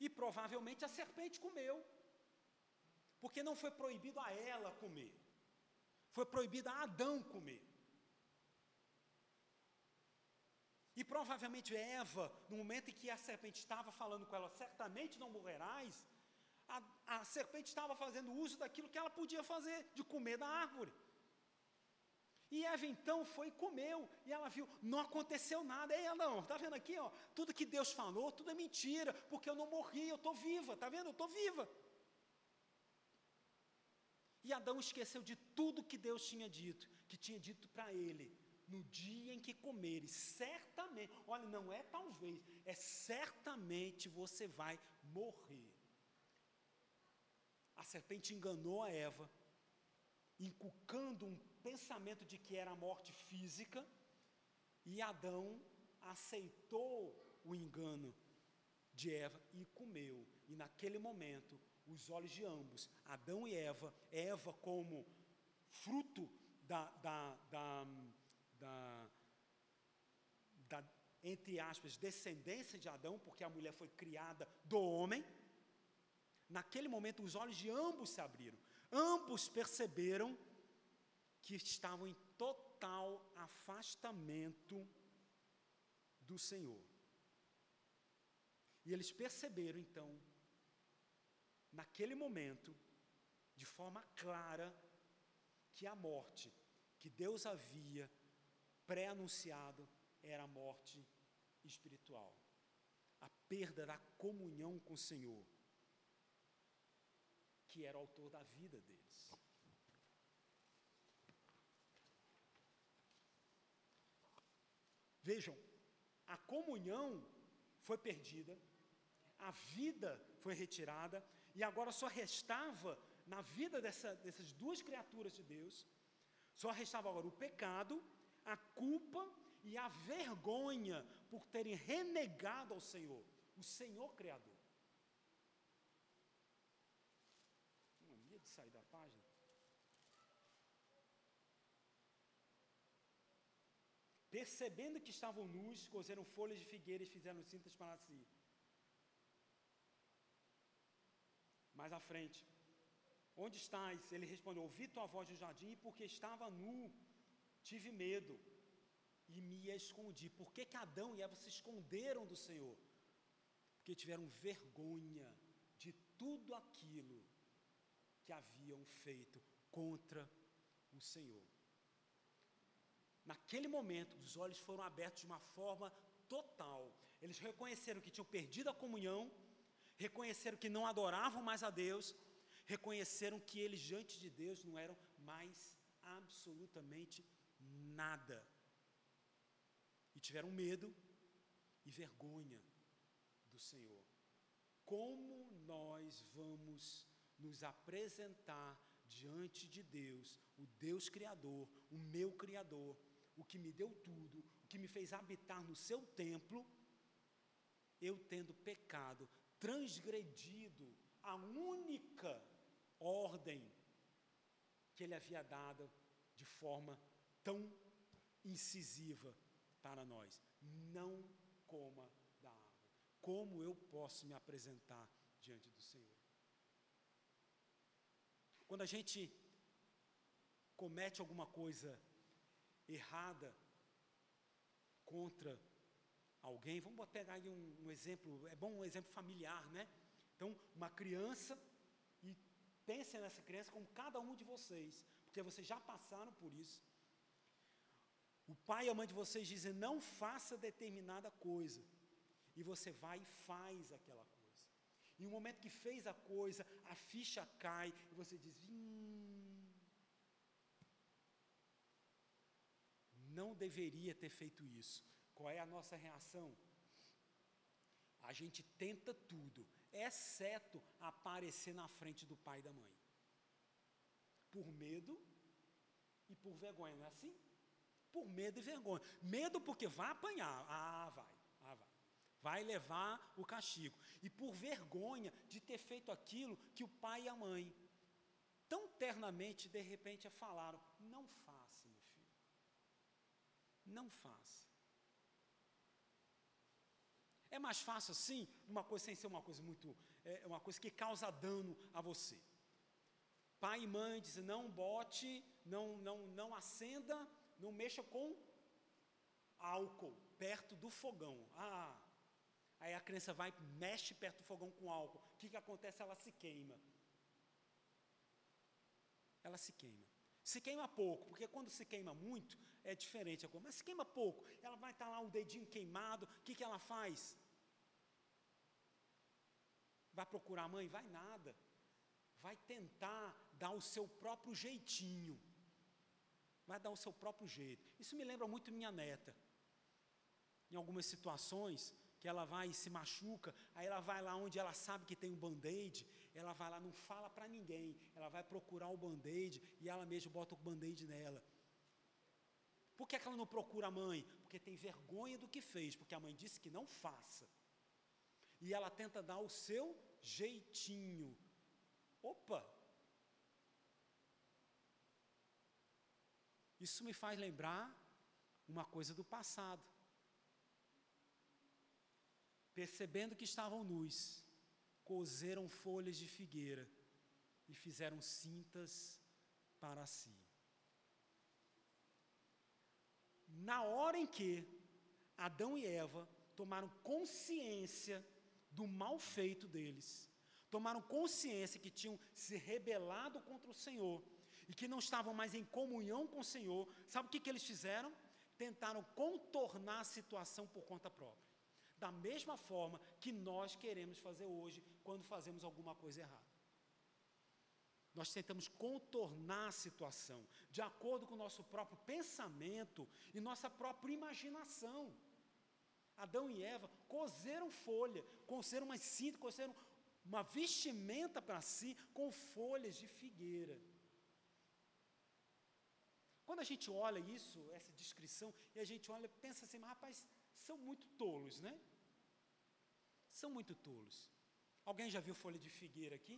E provavelmente a serpente comeu. Porque não foi proibido a ela comer. Foi proibido a Adão comer. E provavelmente Eva, no momento em que a serpente estava falando com ela, certamente não morrerás, a, a serpente estava fazendo uso daquilo que ela podia fazer, de comer da árvore. E Eva então foi e comeu, e ela viu, não aconteceu nada. Ei, não, está vendo aqui, ó, tudo que Deus falou, tudo é mentira, porque eu não morri, eu estou viva, está vendo? Eu estou viva. E Adão esqueceu de tudo que Deus tinha dito, que tinha dito para ele, no dia em que comeres, certamente, olha, não é talvez, é certamente você vai morrer. A serpente enganou a Eva, inculcando um pensamento de que era a morte física, e Adão aceitou o engano de Eva e comeu. E naquele momento os olhos de ambos, Adão e Eva, Eva como fruto da, da, da, da, da entre aspas, descendência de Adão, porque a mulher foi criada do homem. Naquele momento, os olhos de ambos se abriram. Ambos perceberam que estavam em total afastamento do Senhor. E eles perceberam, então, naquele momento, de forma clara, que a morte que Deus havia pré-anunciado era a morte espiritual, a perda da comunhão com o Senhor, que era o autor da vida deles. Vejam, a comunhão foi perdida, a vida foi retirada, e agora só restava na vida dessa, dessas duas criaturas de Deus, só restava agora o pecado, a culpa e a vergonha por terem renegado ao Senhor, o Senhor Criador. Mania de sair da página. Percebendo que estavam nus, cozeram folhas de figueira e fizeram cintas para si. Mais à frente, onde estás? Ele respondeu: Ouvi tua voz no jardim, e porque estava nu, tive medo e me escondi. Por que, que Adão e Eva se esconderam do Senhor? Porque tiveram vergonha de tudo aquilo que haviam feito contra o Senhor. Naquele momento, os olhos foram abertos de uma forma total. Eles reconheceram que tinham perdido a comunhão, reconheceram que não adoravam mais a Deus, reconheceram que eles diante de Deus não eram mais absolutamente nada. E tiveram medo e vergonha do Senhor. Como nós vamos nos apresentar diante de Deus, o Deus Criador, o meu Criador, o que me deu tudo, o que me fez habitar no seu templo, eu tendo pecado, transgredido a única ordem que ele havia dado de forma tão incisiva para nós. Não coma da árvore. Como eu posso me apresentar diante do Senhor? Quando a gente comete alguma coisa errada contra alguém, vamos pegar aí um, um, exemplo, é bom um exemplo familiar, né? Então, uma criança, e pensem nessa criança como cada um de vocês, porque vocês já passaram por isso. O pai e a mãe de vocês dizem, não faça determinada coisa, e você vai e faz aquela coisa. E no momento que fez a coisa, a ficha cai, e você diz, hum, não deveria ter feito isso. Qual é a nossa reação? A gente tenta tudo, exceto aparecer na frente do pai e da mãe. Por medo e por vergonha, não é assim? Por medo e vergonha. Medo porque vai apanhar. Ah, vai. Ah, vai. Vai levar o castigo. E por vergonha de ter feito aquilo que o pai e a mãe tão ternamente de repente falaram: não faça não faça. É mais fácil assim, uma coisa sem ser uma coisa muito, é uma coisa que causa dano a você. Pai e mãe dizem, não bote, não, não, não acenda, não mexa com álcool perto do fogão. Ah, aí a criança vai, mexe perto do fogão com álcool. O que, que acontece? Ela se queima. Ela se queima. Se queima pouco, porque quando se queima muito, é diferente a coisa. Mas se queima pouco, ela vai estar lá o dedinho queimado, o que, que ela faz? Vai procurar a mãe? Vai nada. Vai tentar dar o seu próprio jeitinho. Vai dar o seu próprio jeito. Isso me lembra muito minha neta. Em algumas situações, que ela vai e se machuca, aí ela vai lá onde ela sabe que tem um band-aid, ela vai lá, não fala para ninguém, ela vai procurar o band-aid e ela mesma bota o band-aid nela. Por que, é que ela não procura a mãe? Porque tem vergonha do que fez, porque a mãe disse que não faça. E ela tenta dar o seu jeitinho. Opa! Isso me faz lembrar uma coisa do passado. Percebendo que estavam nus, cozeram folhas de figueira e fizeram cintas para si. Na hora em que Adão e Eva tomaram consciência do mal feito deles, tomaram consciência que tinham se rebelado contra o Senhor e que não estavam mais em comunhão com o Senhor, sabe o que, que eles fizeram? Tentaram contornar a situação por conta própria. Da mesma forma que nós queremos fazer hoje quando fazemos alguma coisa errada. nós tentamos contornar a situação de acordo com o nosso próprio pensamento e nossa própria imaginação. Adão e Eva cozeram folha, cozeram uma cinta, cozeram uma vestimenta para si com folhas de figueira. Quando a gente olha isso, essa descrição, e a gente olha pensa assim, mas rapaz, são muito tolos, né? São muito tolos. Alguém já viu folha de figueira aqui?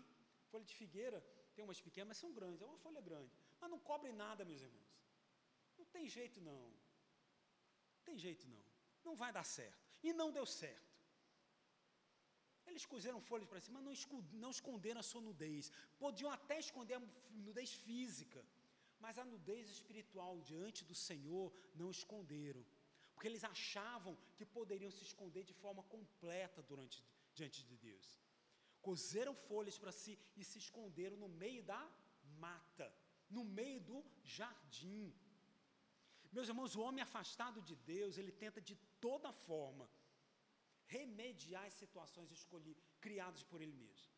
Folha de figueira tem umas pequenas, mas são grandes, é uma folha grande. Mas não cobre nada, meus irmãos. Não tem jeito não. Não tem jeito não. Não vai dar certo. E não deu certo. Eles cozeram folhas para cima, mas não esconderam a sua nudez. Podiam até esconder a nudez física, mas a nudez espiritual diante do Senhor não esconderam. Porque eles achavam que poderiam se esconder de forma completa durante, diante de Deus cozeram folhas para si e se esconderam no meio da mata, no meio do jardim. Meus irmãos, o homem afastado de Deus, ele tenta de toda forma remediar as situações escolhidas, criadas por ele mesmo.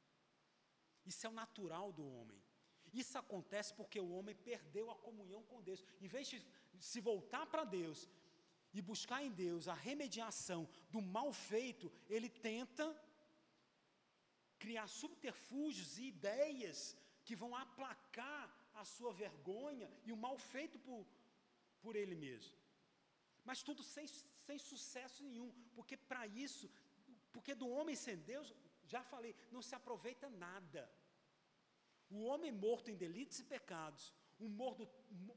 Isso é o natural do homem. Isso acontece porque o homem perdeu a comunhão com Deus. Em vez de se voltar para Deus e buscar em Deus a remediação do mal feito, ele tenta criar subterfúgios e ideias que vão aplacar a sua vergonha e o mal feito por, por ele mesmo. Mas tudo sem, sem sucesso nenhum, porque para isso, porque do homem sem Deus, já falei, não se aproveita nada. O homem morto em delitos e pecados, o, morto,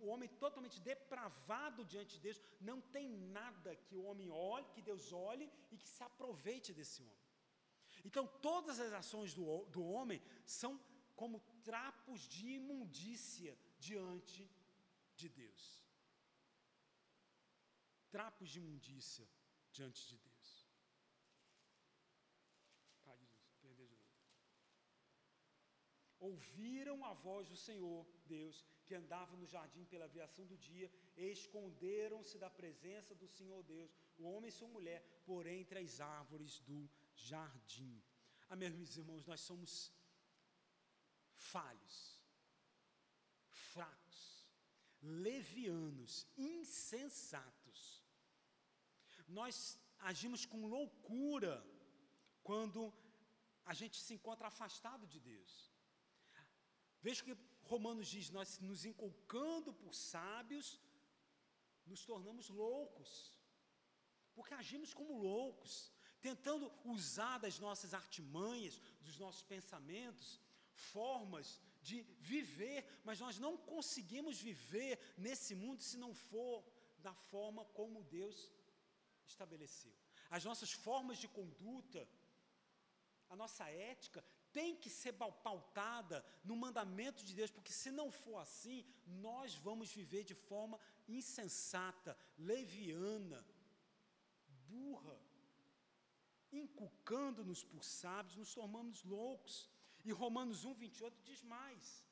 o homem totalmente depravado diante de Deus, não tem nada que o homem olhe, que Deus olhe e que se aproveite desse homem. Então, todas as ações do, do homem são como trapos de imundícia diante de Deus. Trapos de imundícia diante de Deus. novo. Ouviram a voz do Senhor, Deus, que andava no jardim pela aviação do dia, esconderam-se da presença do Senhor Deus, o homem e sua mulher, por entre as árvores do jardim. Ah, meus irmãos, nós somos falhos, fracos, levianos, insensatos. Nós agimos com loucura quando a gente se encontra afastado de Deus. Veja que Romanos diz: nós nos inculcando por sábios, nos tornamos loucos, porque agimos como loucos tentando usar das nossas artimanhas, dos nossos pensamentos, formas de viver, mas nós não conseguimos viver nesse mundo se não for da forma como Deus estabeleceu. As nossas formas de conduta, a nossa ética tem que ser pautada no mandamento de Deus, porque se não for assim, nós vamos viver de forma insensata, leviana, burra inculcando-nos por sábios, nos tornamos loucos. E Romanos 1, 28 diz mais.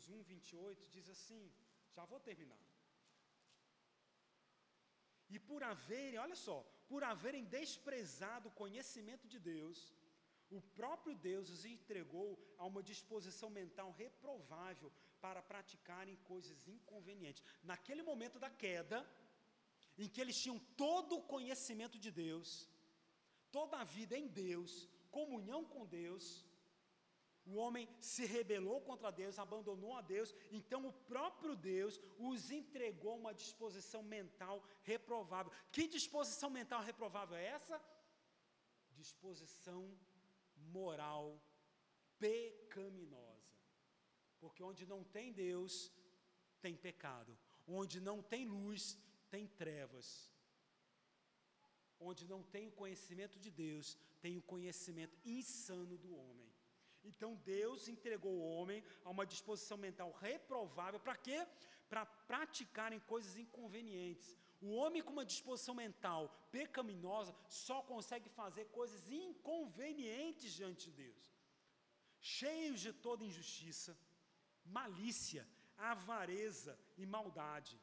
Romanos 1, 28 diz assim: já vou terminar. E por haverem, olha só, por haverem desprezado o conhecimento de Deus, o próprio Deus os entregou a uma disposição mental reprovável para praticarem coisas inconvenientes. Naquele momento da queda, em que eles tinham todo o conhecimento de Deus, toda a vida em Deus, comunhão com Deus, o homem se rebelou contra Deus, abandonou a Deus, então o próprio Deus os entregou uma disposição mental reprovável. Que disposição mental reprovável é essa? Disposição moral pecaminosa. Porque onde não tem Deus, tem pecado. Onde não tem luz, tem trevas. Onde não tem o conhecimento de Deus, tem o conhecimento insano do homem. Então Deus entregou o homem a uma disposição mental reprovável para quê? Para praticarem coisas inconvenientes. O homem com uma disposição mental pecaminosa só consegue fazer coisas inconvenientes diante de Deus. Cheios de toda injustiça, malícia, avareza e maldade,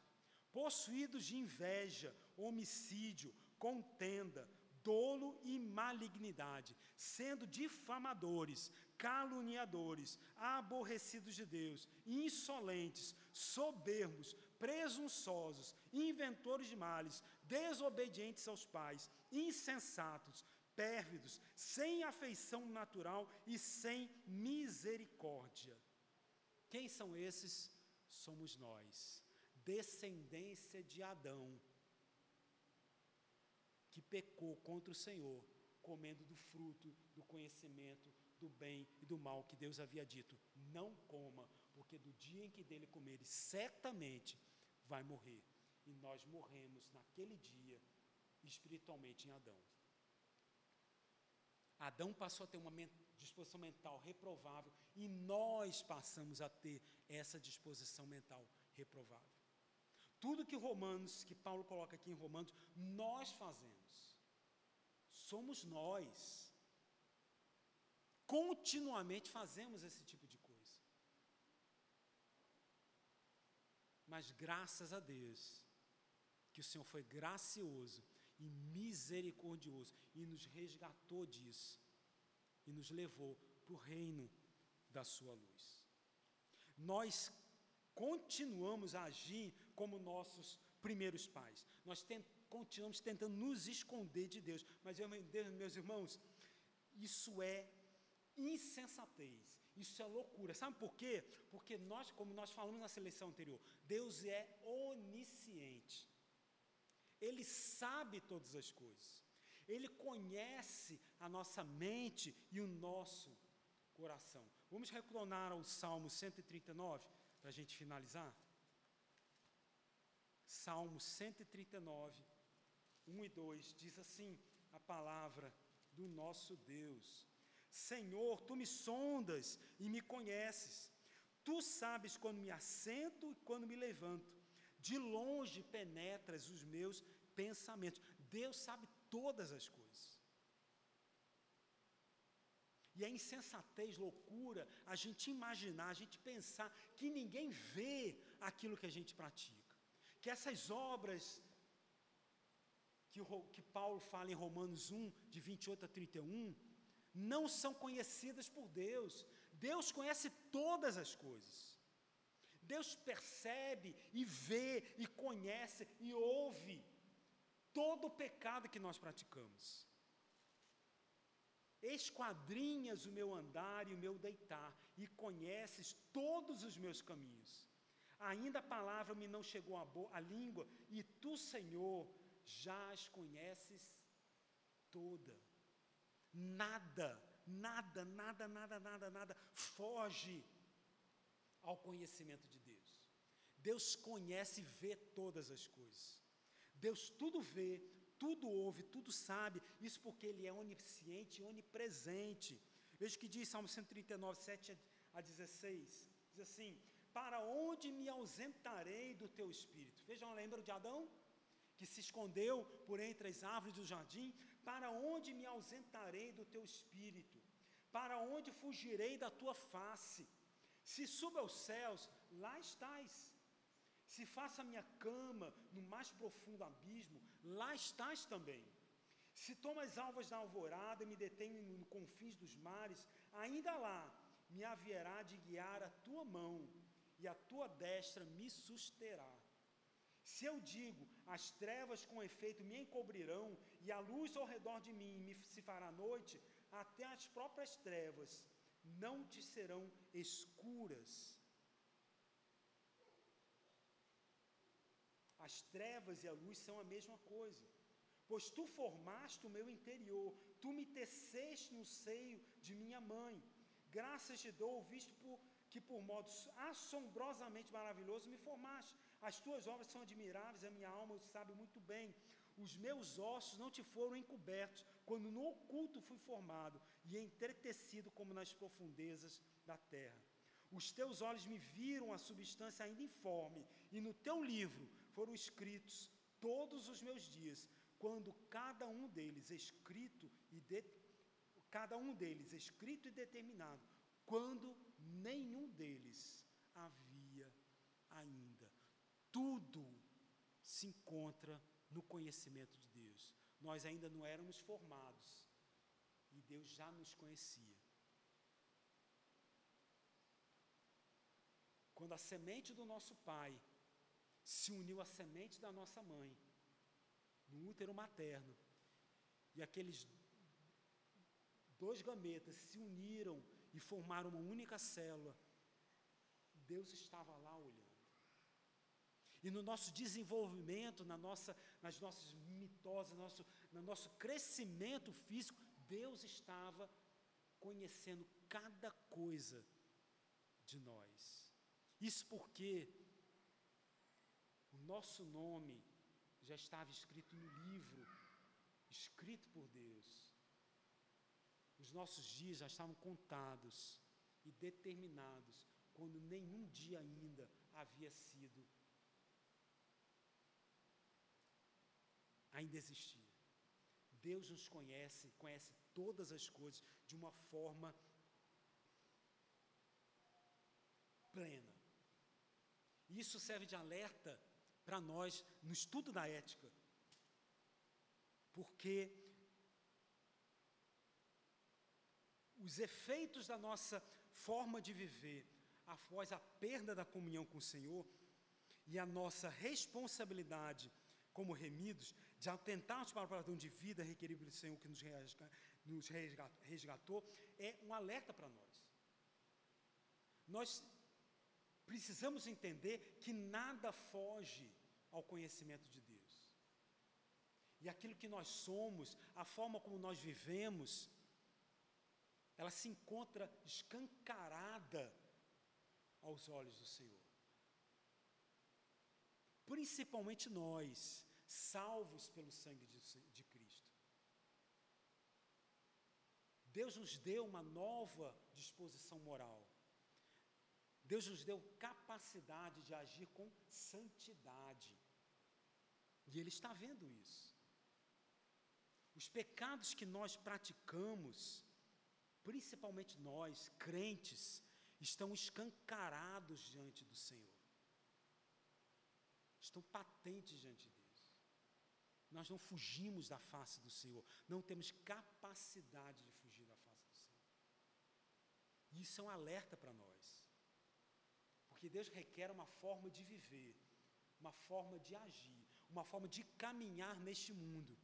possuídos de inveja, homicídio, contenda, dolo e malignidade, sendo difamadores, caluniadores, aborrecidos de Deus, insolentes, soberbos, presunçosos, inventores de males, desobedientes aos pais, insensatos, pérvidos, sem afeição natural e sem misericórdia. Quem são esses? Somos nós, descendência de Adão que pecou contra o Senhor, comendo do fruto do conhecimento do bem e do mal que Deus havia dito: não coma, porque do dia em que dele comer, certamente vai morrer. E nós morremos naquele dia, espiritualmente em Adão. Adão passou a ter uma disposição mental reprovável e nós passamos a ter essa disposição mental reprovável. Tudo que Romanos, que Paulo coloca aqui em Romanos, nós fazemos somos nós. Continuamente fazemos esse tipo de coisa. Mas graças a Deus, que o Senhor foi gracioso e misericordioso e nos resgatou disso e nos levou para o reino da Sua luz. Nós continuamos a agir como nossos primeiros pais. Nós tentamos continuamos tentando nos esconder de Deus. Mas, eu, meus irmãos, isso é insensatez, isso é loucura. Sabe por quê? Porque nós, como nós falamos na seleção anterior, Deus é onisciente. Ele sabe todas as coisas. Ele conhece a nossa mente e o nosso coração. Vamos retornar ao Salmo 139 para a gente finalizar? Salmo 139, 1 e 2, diz assim a palavra do nosso Deus: Senhor, tu me sondas e me conheces. Tu sabes quando me assento e quando me levanto. De longe penetras os meus pensamentos. Deus sabe todas as coisas. E é insensatez, loucura, a gente imaginar, a gente pensar que ninguém vê aquilo que a gente pratica. Que essas obras que, que Paulo fala em Romanos 1, de 28 a 31, não são conhecidas por Deus. Deus conhece todas as coisas. Deus percebe e vê e conhece e ouve todo o pecado que nós praticamos. Esquadrinhas o meu andar e o meu deitar, e conheces todos os meus caminhos. Ainda a palavra me não chegou à, à língua, e tu, Senhor, já as conheces toda. Nada, nada, nada, nada, nada, nada foge ao conhecimento de Deus. Deus conhece e vê todas as coisas. Deus tudo vê, tudo ouve, tudo sabe. Isso porque Ele é onisciente e onipresente. Veja o que diz Salmo 139, 7 a 16. Diz assim: Para onde me ausentarei do teu espírito? Vejam, lembram de Adão? que se escondeu por entre as árvores do jardim, para onde me ausentarei do teu espírito? Para onde fugirei da tua face? Se suba aos céus, lá estás. Se faça a minha cama no mais profundo abismo, lá estás também. Se tomo as alvas da alvorada e me detenho no confins dos mares, ainda lá me haverá de guiar a tua mão, e a tua destra me susterá. Se eu digo, as trevas com efeito me encobrirão, e a luz ao redor de mim me se fará noite, até as próprias trevas não te serão escuras. As trevas e a luz são a mesma coisa. Pois tu formaste o meu interior, tu me teceste no seio de minha mãe. Graças te dou, visto por, que por modo assombrosamente maravilhoso me formaste. As tuas obras são admiráveis, a minha alma sabe muito bem. Os meus ossos não te foram encobertos, quando no oculto fui formado e entretecido como nas profundezas da terra. Os teus olhos me viram a substância ainda informe, e no teu livro foram escritos todos os meus dias, quando cada um deles escrito e de, cada um deles escrito e determinado, quando nenhum deles havia ainda tudo se encontra no conhecimento de Deus. nós ainda não éramos formados e Deus já nos conhecia. Quando a semente do nosso pai se uniu à semente da nossa mãe, no útero materno, e aqueles dois gametas se uniram e formaram uma única célula, Deus estava lá olhando. E no nosso desenvolvimento, na nossa, nas nossas mitoses, no nosso, no nosso crescimento físico, Deus estava conhecendo cada coisa de nós. Isso porque o nosso nome já estava escrito no livro, escrito por Deus. Os nossos dias já estavam contados e determinados, quando nenhum dia ainda havia sido, ainda existia. Deus nos conhece, conhece todas as coisas de uma forma plena. Isso serve de alerta para nós no estudo da ética. Porque os efeitos da nossa forma de viver após a perda da comunhão com o Senhor e a nossa responsabilidade como remidos de atentarmos para o padrão de vida requerido pelo Senhor que nos resgatou, é um alerta para nós. Nós precisamos entender que nada foge ao conhecimento de Deus. E aquilo que nós somos, a forma como nós vivemos, ela se encontra escancarada aos olhos do Senhor. Principalmente nós, salvos pelo sangue de, de Cristo. Deus nos deu uma nova disposição moral. Deus nos deu capacidade de agir com santidade. E Ele está vendo isso. Os pecados que nós praticamos, principalmente nós, crentes, estão escancarados diante do Senhor. Estão patentes diante de Deus. Nós não fugimos da face do Senhor, não temos capacidade de fugir da face do Senhor. Isso é um alerta para nós. Porque Deus requer uma forma de viver, uma forma de agir, uma forma de caminhar neste mundo.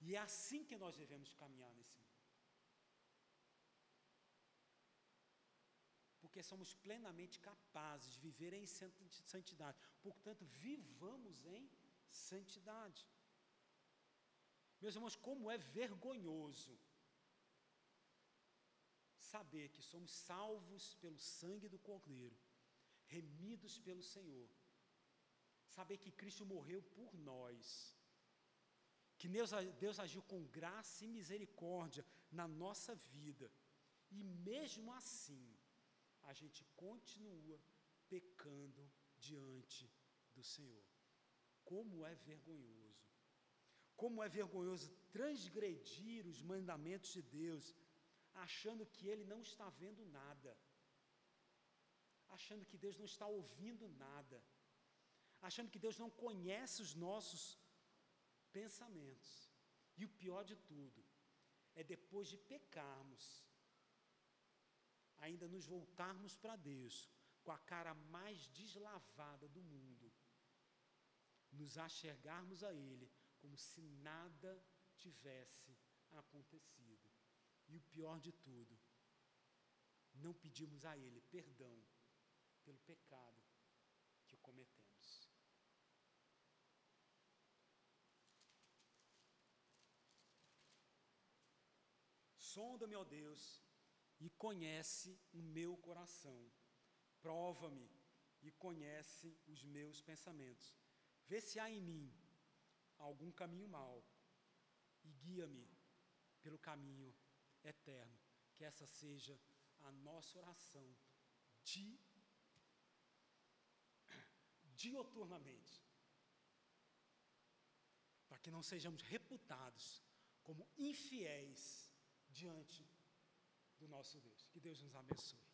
E é assim que nós devemos caminhar nesse mundo. Porque somos plenamente capazes de viver em santidade. Portanto, vivamos em santidade. Meus irmãos, como é vergonhoso saber que somos salvos pelo sangue do Cordeiro, remidos pelo Senhor. Saber que Cristo morreu por nós. Que Deus, Deus agiu com graça e misericórdia na nossa vida. E mesmo assim, a gente continua pecando diante do Senhor. Como é vergonhoso. Como é vergonhoso transgredir os mandamentos de Deus achando que ele não está vendo nada, achando que Deus não está ouvindo nada, achando que Deus não conhece os nossos pensamentos. E o pior de tudo é depois de pecarmos, ainda nos voltarmos para Deus com a cara mais deslavada do mundo, nos achegarmos a Ele como se nada tivesse acontecido. E o pior de tudo, não pedimos a Ele perdão pelo pecado que cometemos. Sonda-me, ó Deus, e conhece o meu coração. Prova-me e conhece os meus pensamentos. Vê se há em mim algum caminho mau e guia-me pelo caminho eterno. Que essa seja a nossa oração di, dioturnamente. Para que não sejamos reputados como infiéis diante do nosso Deus. Que Deus nos abençoe.